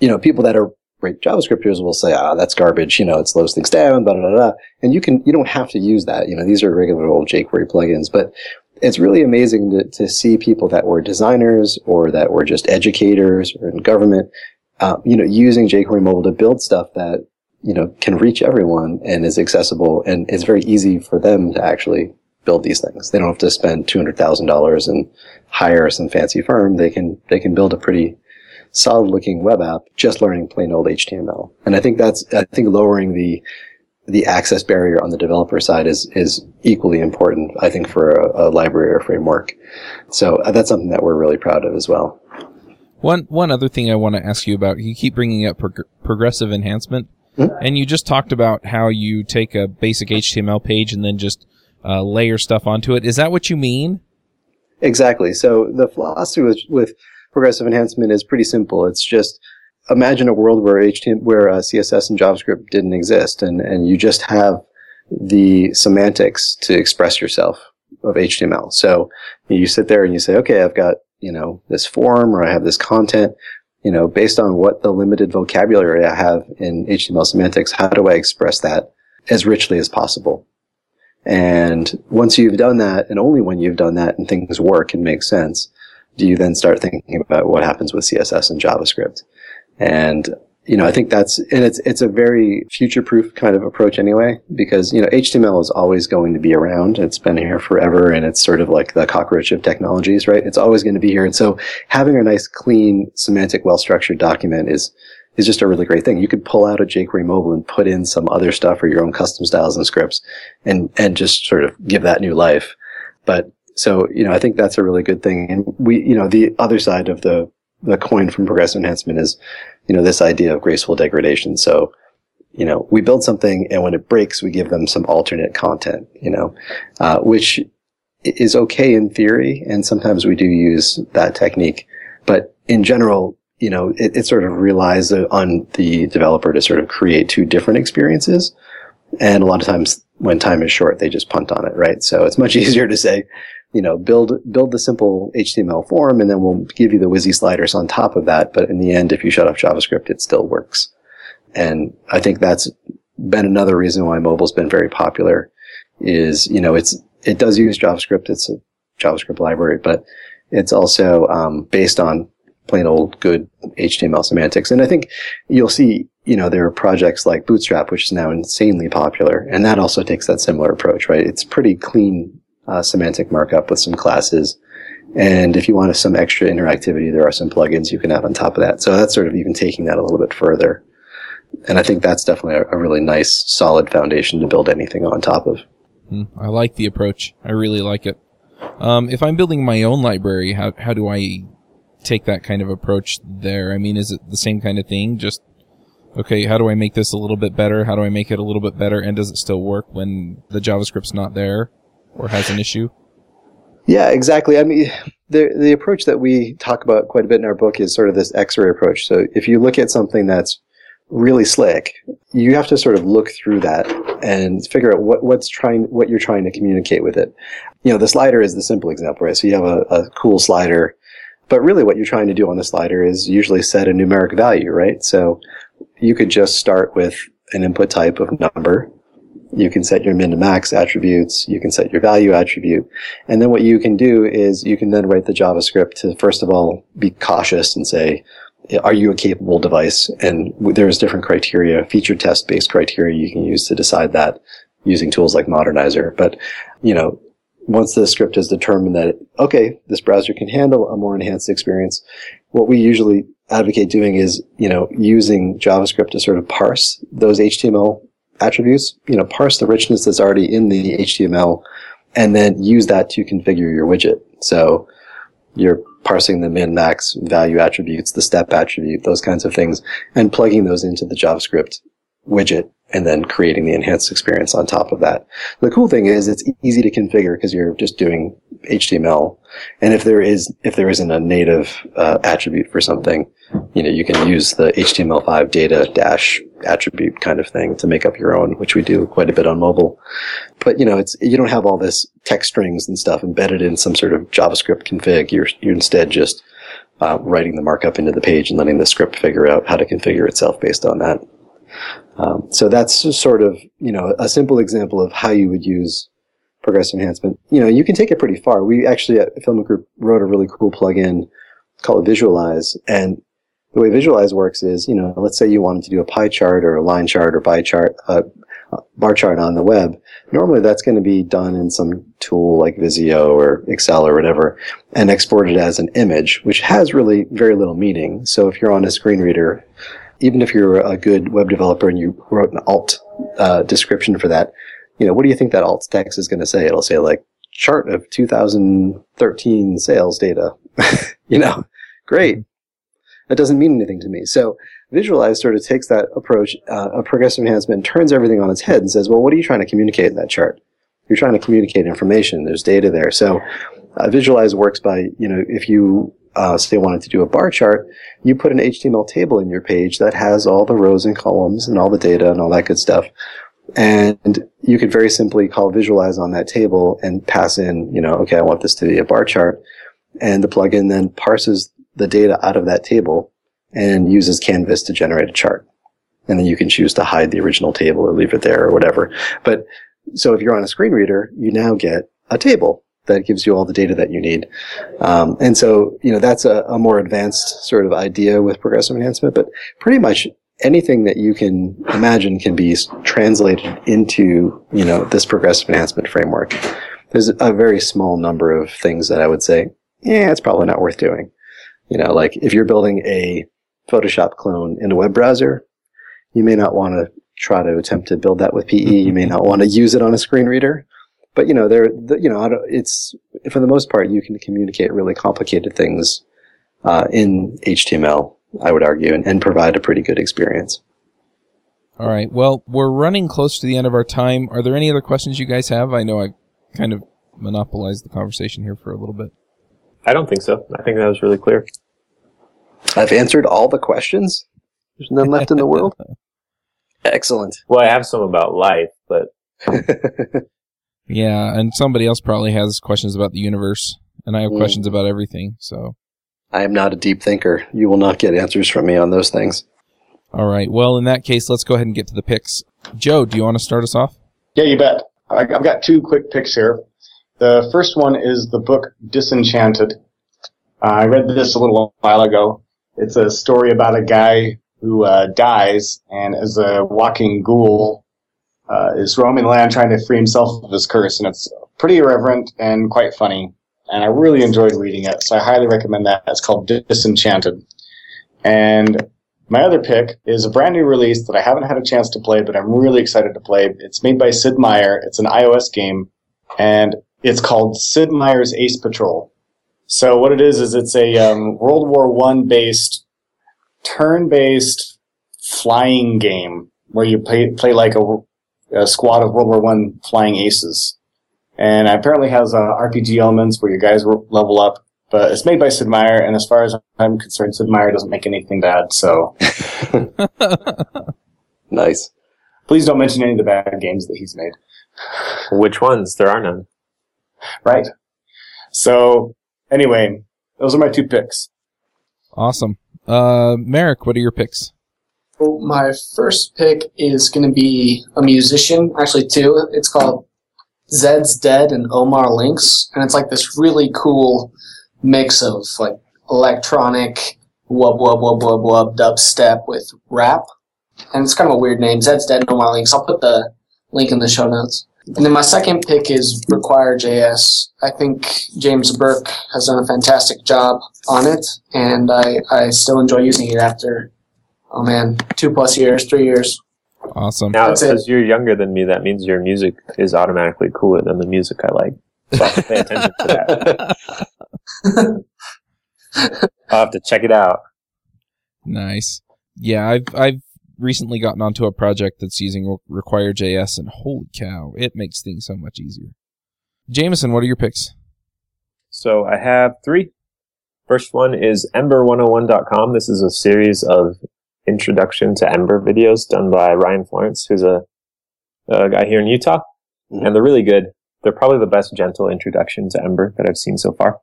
you know, people that are great JavaScripters will say, ah, that's garbage, you know, it slows things down, blah, blah, blah. And you can, you don't have to use that. You know, these are regular old jQuery plugins, but it's really amazing to, to see people that were designers or that were just educators or in government, uh, you know, using jQuery mobile to build stuff that you know, can reach everyone and is accessible and it's very easy for them to actually build these things. They don't have to spend $200,000 and hire some fancy firm. They can, they can build a pretty solid looking web app just learning plain old HTML. And I think that's, I think lowering the, the access barrier on the developer side is, is equally important, I think, for a, a library or framework. So uh, that's something that we're really proud of as well. One, one other thing I want to ask you about, you keep bringing up prog- progressive enhancement. Mm-hmm. And you just talked about how you take a basic HTML page and then just uh, layer stuff onto it. Is that what you mean? Exactly. So the philosophy with, with progressive enhancement is pretty simple. It's just imagine a world where HTML, where uh, CSS and JavaScript didn't exist, and and you just have the semantics to express yourself of HTML. So you sit there and you say, okay, I've got, you know, this form or I have this content, you know, based on what the limited vocabulary I have in HTML semantics, how do I express that as richly as possible? And once you've done that, and only when you've done that and things work and make sense, you then start thinking about what happens with CSS and JavaScript? And you know, I think that's, and it's, it's a very future-proof kind of approach anyway, because, you know, HTML is always going to be around. It's been here forever, and it's sort of like the cockroach of technologies, right? It's always going to be here. And so having a nice, clean, semantic, well-structured document is, is just a really great thing. You could pull out a jQuery mobile and put in some other stuff or your own custom styles and scripts and, and just sort of give that new life. But so, you know, I think that's a really good thing. And we, you know, the other side of the, the coin from progressive enhancement is, you know, this idea of graceful degradation. So, you know, we build something and when it breaks, we give them some alternate content, you know, uh, which is okay in theory. And sometimes we do use that technique. But in general, you know, it, it sort of relies on the developer to sort of create two different experiences. And a lot of times when time is short, they just punt on it, right? So it's much easier to say, you know, build, build the simple HTML form and then we'll give you the WYSI sliders on top of that. But in the end, if you shut off JavaScript, it still works. And I think that's been another reason why mobile's been very popular is, you know, it's, it does use JavaScript. It's a JavaScript library, but it's also, um, based on plain old good HTML semantics. And I think you'll see, you know, there are projects like Bootstrap, which is now insanely popular. And that also takes that similar approach, right? It's pretty clean uh, semantic markup with some classes. And if you want some extra interactivity, there are some plugins you can add on top of that. So that's sort of even taking that a little bit further. And I think that's definitely a, a really nice, solid foundation to build anything on top of. Hmm, I like the approach. I really like it. Um, if I'm building my own library, how how do I take that kind of approach there? I mean, is it the same kind of thing? Just okay, how do I make this a little bit better? How do I make it a little bit better? And does it still work when the JavaScript's not there or has an issue? Yeah, exactly. I mean, the the approach that we talk about quite a bit in our book is sort of this X-ray approach. So if you look at something that's really slick, you have to sort of look through that and figure out what, what's trying, what you're trying to communicate with it. You know, the slider is the simple example, right? So you have a, a cool slider but really what you're trying to do on the slider is usually set a numeric value, right? So you could just start with an input type of number. You can set your min to max attributes. You can set your value attribute. And then what you can do is you can then write the JavaScript to first of all be cautious and say, are you a capable device? And there's different criteria, feature test based criteria you can use to decide that using tools like Modernizr. But, you know, once the script has determined that, okay, this browser can handle a more enhanced experience, what we usually advocate doing is, you know, using JavaScript to sort of parse those HTML attributes, you know, parse the richness that's already in the HTML and then use that to configure your widget. So you're parsing the min max value attributes, the step attribute, those kinds of things, and plugging those into the JavaScript widget and then creating the enhanced experience on top of that. The cool thing is it's easy to configure because you're just doing HTML. And if there is, if there isn't a native uh, attribute for something, you know, you can use the HTML5 data dash attribute kind of thing to make up your own, which we do quite a bit on mobile. But, you know, it's, you don't have all this text strings and stuff embedded in some sort of JavaScript config. You're, you're instead just uh, writing the markup into the page and letting the script figure out how to configure itself based on that. Um, so that's sort of, you know, a simple example of how you would use progressive enhancement. You know, you can take it pretty far. We actually at Filament Group wrote a really cool plugin called Visualize. And the way Visualize works is, you know, let's say you wanted to do a pie chart or a line chart or pie chart, uh, bar chart on the web. Normally that's going to be done in some tool like Visio or Excel or whatever and exported as an image, which has really very little meaning. So if you're on a screen reader, even if you're a good web developer and you wrote an alt uh, description for that, you know, what do you think that alt text is going to say? It'll say like chart of 2013 sales data. you know, great. That doesn't mean anything to me. So Visualize sort of takes that approach uh, of progressive enhancement, turns everything on its head, and says, well, what are you trying to communicate in that chart? You're trying to communicate information. There's data there. So uh, Visualize works by, you know, if you uh, say wanted to do a bar chart, you put an HTML table in your page that has all the rows and columns and all the data and all that good stuff. And you could very simply call visualize on that table and pass in, you know, okay, I want this to be a bar chart. And the plugin then parses the data out of that table and uses Canvas to generate a chart. And then you can choose to hide the original table or leave it there or whatever. But so if you're on a screen reader, you now get a table that gives you all the data that you need. Um, and so, you know, that's a, a, more advanced sort of idea with progressive enhancement, but pretty much anything that you can imagine can be translated into, you know, this progressive enhancement framework. There's a very small number of things that I would say, yeah, it's probably not worth doing. You know, like if you're building a Photoshop clone in a web browser, you may not want to try to attempt to build that with PE. You may not want to use it on a screen reader. But you know, there, the, you know, it's for the most part, you can communicate really complicated things uh, in HTML. I would argue, and, and provide a pretty good experience. All right. Well, we're running close to the end of our time. Are there any other questions you guys have? I know I kind of monopolized the conversation here for a little bit. I don't think so. I think that was really clear. I've answered all the questions. There's none left in the world. Excellent. Well, I have some about life, but Yeah, and somebody else probably has questions about the universe, and I have mm. questions about everything. So I am not a deep thinker. You will not get answers from me on those things. All right. Well, in that case, let's go ahead and get to the picks. Joe, do you want to start us off? Yeah, you bet. I've got two quick picks here. The first one is the book Disenchanted. Uh, I read this a little while ago. It's a story about a guy who uh, dies and is a walking ghoul uh, is roaming land trying to free himself of his curse, and it's pretty irreverent and quite funny. And I really enjoyed reading it, so I highly recommend that. It's called Disenchanted. And my other pick is a brand new release that I haven't had a chance to play, but I'm really excited to play. It's made by Sid Meier. It's an iOS game, and it's called Sid Meier's Ace Patrol. So what it is is it's a um, World War One based, turn-based flying game where you play play like a a squad of World War One flying aces, and apparently has uh, RPG elements where your guys level up. But it's made by Sid Meier, and as far as I'm concerned, Sid Meier doesn't make anything bad. So nice. Please don't mention any of the bad games that he's made. Which ones? There are none. Right. So anyway, those are my two picks. Awesome. Uh, Merrick, what are your picks? My first pick is going to be a musician, actually two. It's called Zeds Dead and Omar LinX, and it's like this really cool mix of like electronic wub wub wub wub wub dubstep with rap, and it's kind of a weird name. Zeds Dead and Omar LinX. I'll put the link in the show notes. And then my second pick is Require.js. I think James Burke has done a fantastic job on it, and I, I still enjoy using it after oh man, two plus years, three years. Awesome. Now, because you're younger than me, that means your music is automatically cooler than the music I like. So I have to pay attention to that. I'll have to check it out. Nice. Yeah, I've I've recently gotten onto a project that's using Require.js, and holy cow, it makes things so much easier. Jamison, what are your picks? So I have three. First one is Ember101.com. This is a series of introduction to Ember videos done by Ryan Florence, who's a, a guy here in Utah. Mm-hmm. And they're really good. They're probably the best gentle introduction to Ember that I've seen so far.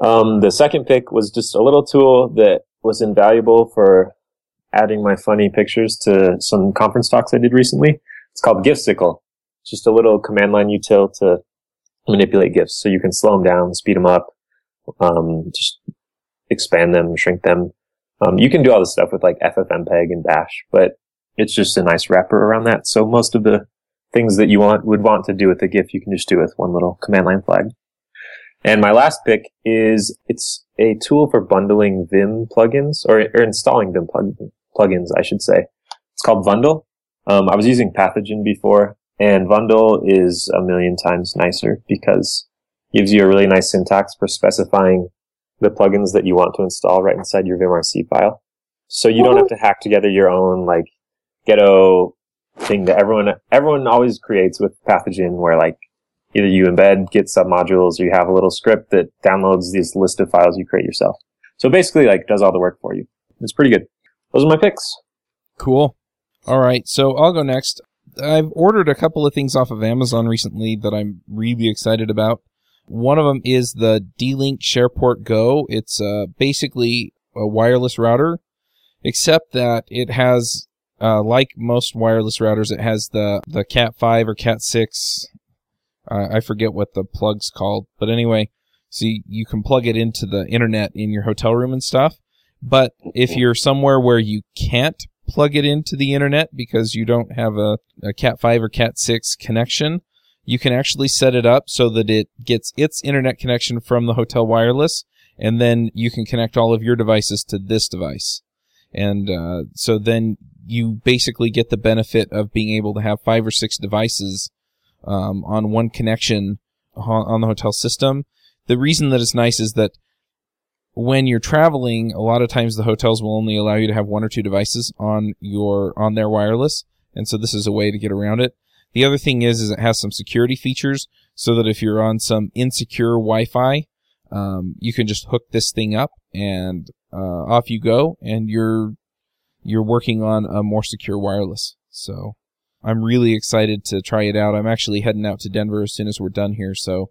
Um, the second pick was just a little tool that was invaluable for adding my funny pictures to some conference talks I did recently. It's called GIFsicle. It's just a little command line util to manipulate GIFs. So you can slow them down, speed them up, um, just expand them, shrink them, um, you can do all this stuff with like FFmpeg and Bash, but it's just a nice wrapper around that. So most of the things that you want would want to do with a GIF, you can just do with one little command line flag. And my last pick is it's a tool for bundling Vim plugins or, or installing Vim plug, plugins, I should say. It's called Vundle. Um, I was using Pathogen before, and Vundle is a million times nicer because it gives you a really nice syntax for specifying the plugins that you want to install right inside your vimrc file. So you don't have to hack together your own like ghetto thing that everyone everyone always creates with Pathogen where like either you embed Git submodules or you have a little script that downloads these list of files you create yourself. So basically like does all the work for you. It's pretty good. Those are my picks. Cool. All right. So I'll go next. I've ordered a couple of things off of Amazon recently that I'm really excited about. One of them is the D-Link SharePort Go. It's uh, basically a wireless router, except that it has, uh, like most wireless routers, it has the, the Cat 5 or Cat 6. Uh, I forget what the plug's called, but anyway, so you, you can plug it into the internet in your hotel room and stuff. But if you're somewhere where you can't plug it into the internet because you don't have a, a Cat 5 or Cat 6 connection, you can actually set it up so that it gets its internet connection from the hotel wireless, and then you can connect all of your devices to this device. And uh, so then you basically get the benefit of being able to have five or six devices um, on one connection on the hotel system. The reason that it's nice is that when you're traveling, a lot of times the hotels will only allow you to have one or two devices on your on their wireless, and so this is a way to get around it. The other thing is, is it has some security features so that if you're on some insecure Wi-Fi, um, you can just hook this thing up and uh, off you go, and you're you're working on a more secure wireless. So I'm really excited to try it out. I'm actually heading out to Denver as soon as we're done here, so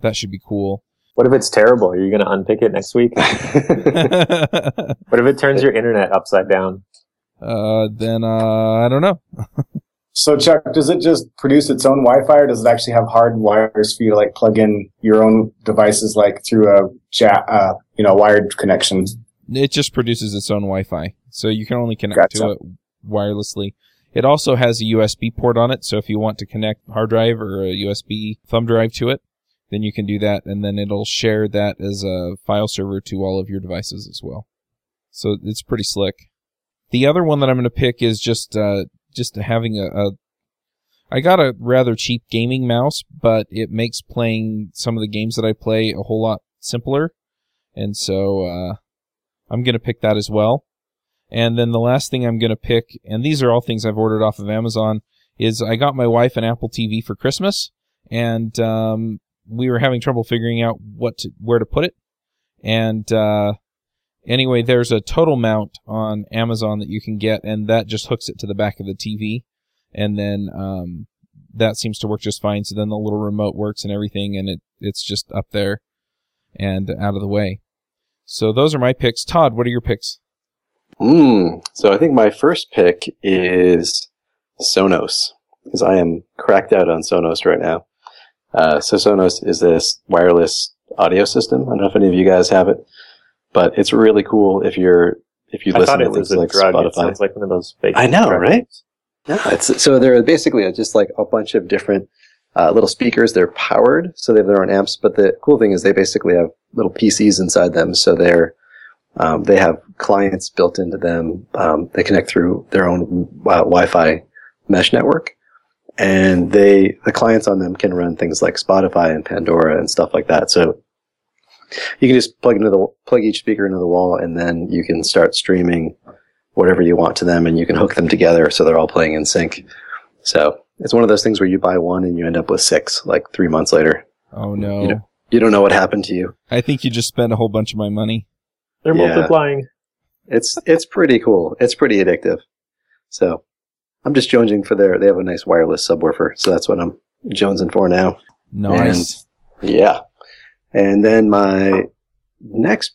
that should be cool. What if it's terrible? Are you going to unpick it next week? what if it turns your internet upside down? Uh, then uh, I don't know. So Chuck, does it just produce its own Wi-Fi, or does it actually have hard wires for you to like plug in your own devices, like through a chat, uh, you know, wired connection? It just produces its own Wi-Fi, so you can only connect Gotcha. to it wirelessly. It also has a USB port on it, so if you want to connect hard drive or a USB thumb drive to it, then you can do that, and then it'll share that as a file server to all of your devices as well. So it's pretty slick. The other one that I'm going to pick is just uh, just having a, a. I got a rather cheap gaming mouse, but it makes playing some of the games that I play a whole lot simpler, and so uh, I'm going to pick that as well. And then the last thing I'm going to pick, and these are all things I've ordered off of Amazon, is I got my wife an Apple TV for Christmas, and um, we were having trouble figuring out what to, where to put it. And uh, anyway, there's a TotalMount on Amazon that you can get, and that just hooks it to the back of the TV, and then um, that seems to work just fine. So then the little remote works and everything, and it it's just up there and out of the way. So those are my picks. Todd, what are your picks? Mm, so I think my first pick is Sonos because I am cracked out on Sonos right now. Uh, so Sonos is this wireless audio system. I don't know if any of you guys have it, but it's really cool if you're if you I listen thought to it was things a like drug. It Spotify. sounds like one of those fake. I know, drugs. right? Yeah, it's so they're basically just like a bunch of different uh, little speakers. They're powered, so they have their own amps. But the cool thing is they basically have little PCs inside them, so they're um, they have clients built into them. Um, they connect through their own uh, Wi-Fi mesh network, and they the clients on them can run things like Spotify and Pandora and stuff like that. So you can just plug into the plug each speaker into the wall, and then you can start streaming whatever you want to them, and you can hook them together so they're all playing in sync. So it's one of those things where you buy one and you end up with six like three months later. Oh no, You know- You don't know what happened to you. I think you just spent a whole bunch of my money. They're Yeah. multiplying. It's it's pretty cool. It's pretty addictive. So I'm just jonesing for their. They have a nice wireless subwoofer, so that's what I'm jonesing for now. Nice. Yeah. And then my next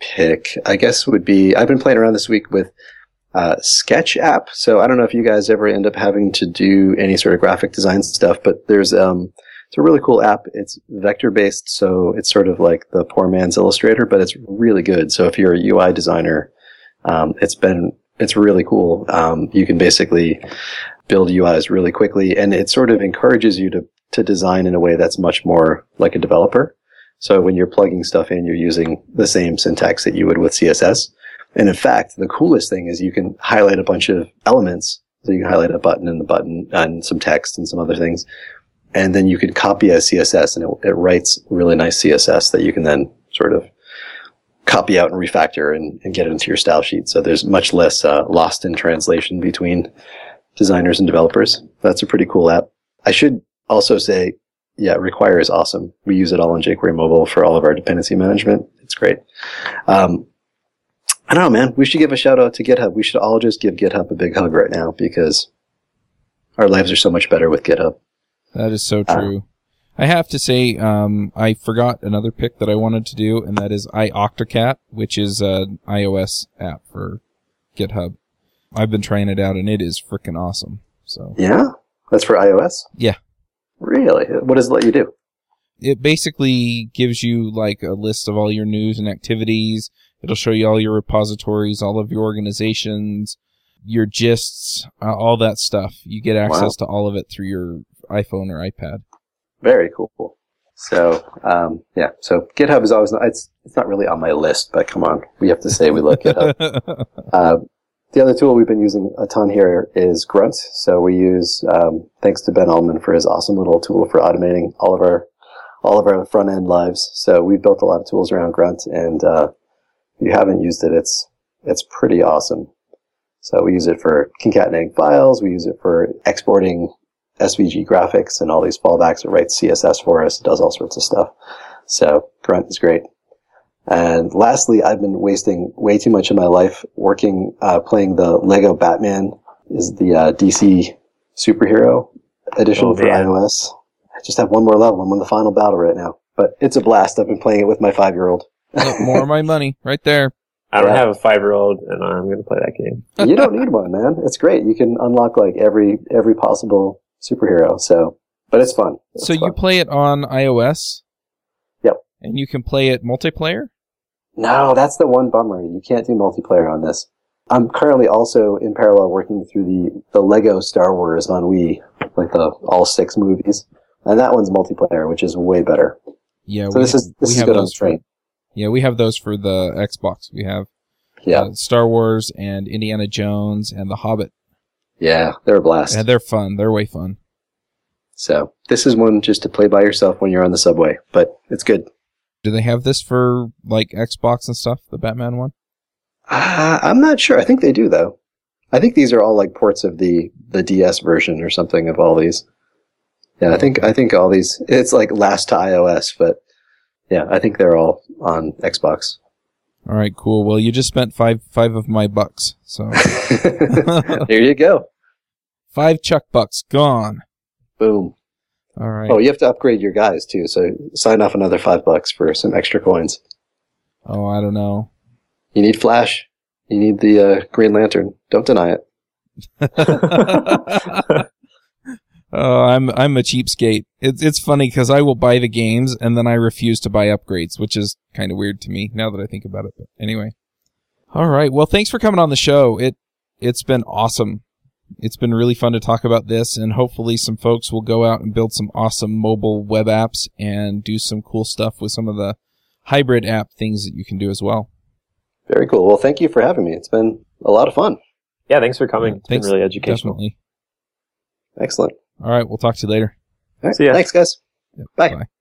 pick, I guess, would be I've been playing around this week with uh, Sketch app. So I don't know if you guys ever end up having to do any sort of graphic design stuff, but there's um, it's a really cool app. It's vector based, so it's sort of like the poor man's Illustrator, but it's really good. So if you're a UI designer, um, it's been it's really cool. Um, you can basically build UIs really quickly, and it sort of encourages you to to design in a way that's much more like a developer. So when you're plugging stuff in, you're using the same syntax that you would with CSS. And in fact, the coolest thing is you can highlight a bunch of elements. So you can highlight a button and the button and some text and some other things. And then you can copy as CSS and it, it writes really nice CSS that you can then sort of copy out and refactor and, and get it into your style sheet. So there's much less uh, lost in translation between designers and developers. That's a pretty cool app. I should also say, yeah, Require is awesome. We use it all on jQuery Mobile for all of our dependency management. It's great. Um, I don't know, man. We should give a shout out to GitHub. We should all just give GitHub a big hug right now because our lives are so much better with GitHub. That is so Uh, true. I have to say, um, I forgot another pick that I wanted to do, and that is iOctocat, which is an iOS app for GitHub. I've been trying it out, and it is freaking awesome. So Yeah, that's for iOS. Yeah. Really? What does it let you do? it basically gives you like a list of all your news and activities. It'll show you all your repositories, all of your organizations, your gists, uh, all that stuff. You get access to all of it through your iPhone or iPad. Very cool. So, um, yeah. So GitHub is always it's it's not really on my list, but come on, we have to say we love GitHub. Uh, the other tool we've been using a ton here is Grunt. So we use, um, thanks to Ben Alman for his awesome little tool for automating all of our all of our front end lives. So we've built a lot of tools around Grunt, and uh, if you haven't used it, it's it's pretty awesome. So we use it for concatenating files. We use it for exporting SVG graphics and all these fallbacks. It writes CSS for us. It does all sorts of stuff. So Grunt is great. And lastly, I've been wasting way too much of my life working, uh, playing the Lego Batman is the uh, DC superhero edition Oh, for man. iOS. I just have one more level. I'm on the final battle right now, but it's a blast. I've been playing it with my five year old. Oh, More of my money right there. I don't Yeah. have a five year old, and I'm going to play that game. you don't need one, man. It's great. You can unlock like every every possible superhero. So, but it's fun. It's so you play it on iOS? Yep. And you can play it multiplayer? No, that's the one bummer. You can't do multiplayer on this. I'm currently also in parallel working through the, the Lego Star Wars on Wii, like the all six movies. And that one's multiplayer, which is way better. Yeah. So this is this we is have good on those for- train. Yeah, we have those for the Xbox. We have Yeah. uh, Star Wars and Indiana Jones and The Hobbit. Yeah, they're a blast. And they're fun. They're way fun. So this is one just to play by yourself when you're on the subway, but it's good. Do they have this for like Xbox and stuff? The Batman one? Uh, I'm not sure. I think they do though. I think these are all like ports of the the DS version or something of all these. Yeah, I think I think all these. It's like last to iOS, but yeah, I think they're all on Xbox. All right, cool. Well, you just spent five five of my bucks, so there you go. five chuck bucks gone. Boom. All right. Oh, you have to upgrade your guys too. So sign off another five bucks for some extra coins. Oh, I don't know. You need Flash. You need the uh, Green Lantern. Don't deny it. oh, I'm I'm a cheapskate. It's it's funny because I will buy the games and then I refuse to buy upgrades, which is kind of weird to me now that I think about it. But anyway, all right. Well, thanks for coming on the show. It it's been awesome. It's been really fun to talk about this, and hopefully, some folks will go out and build some awesome mobile web apps and do some cool stuff with some of the hybrid app things that you can do as well. Very cool. Well, thank you for having me. It's been a lot of fun. Yeah, thanks for coming. It's Thanks, been really educational. Definitely. Excellent. All right, we'll talk to you later. All right. See ya. Thanks, guys. Yep, Bye. bye.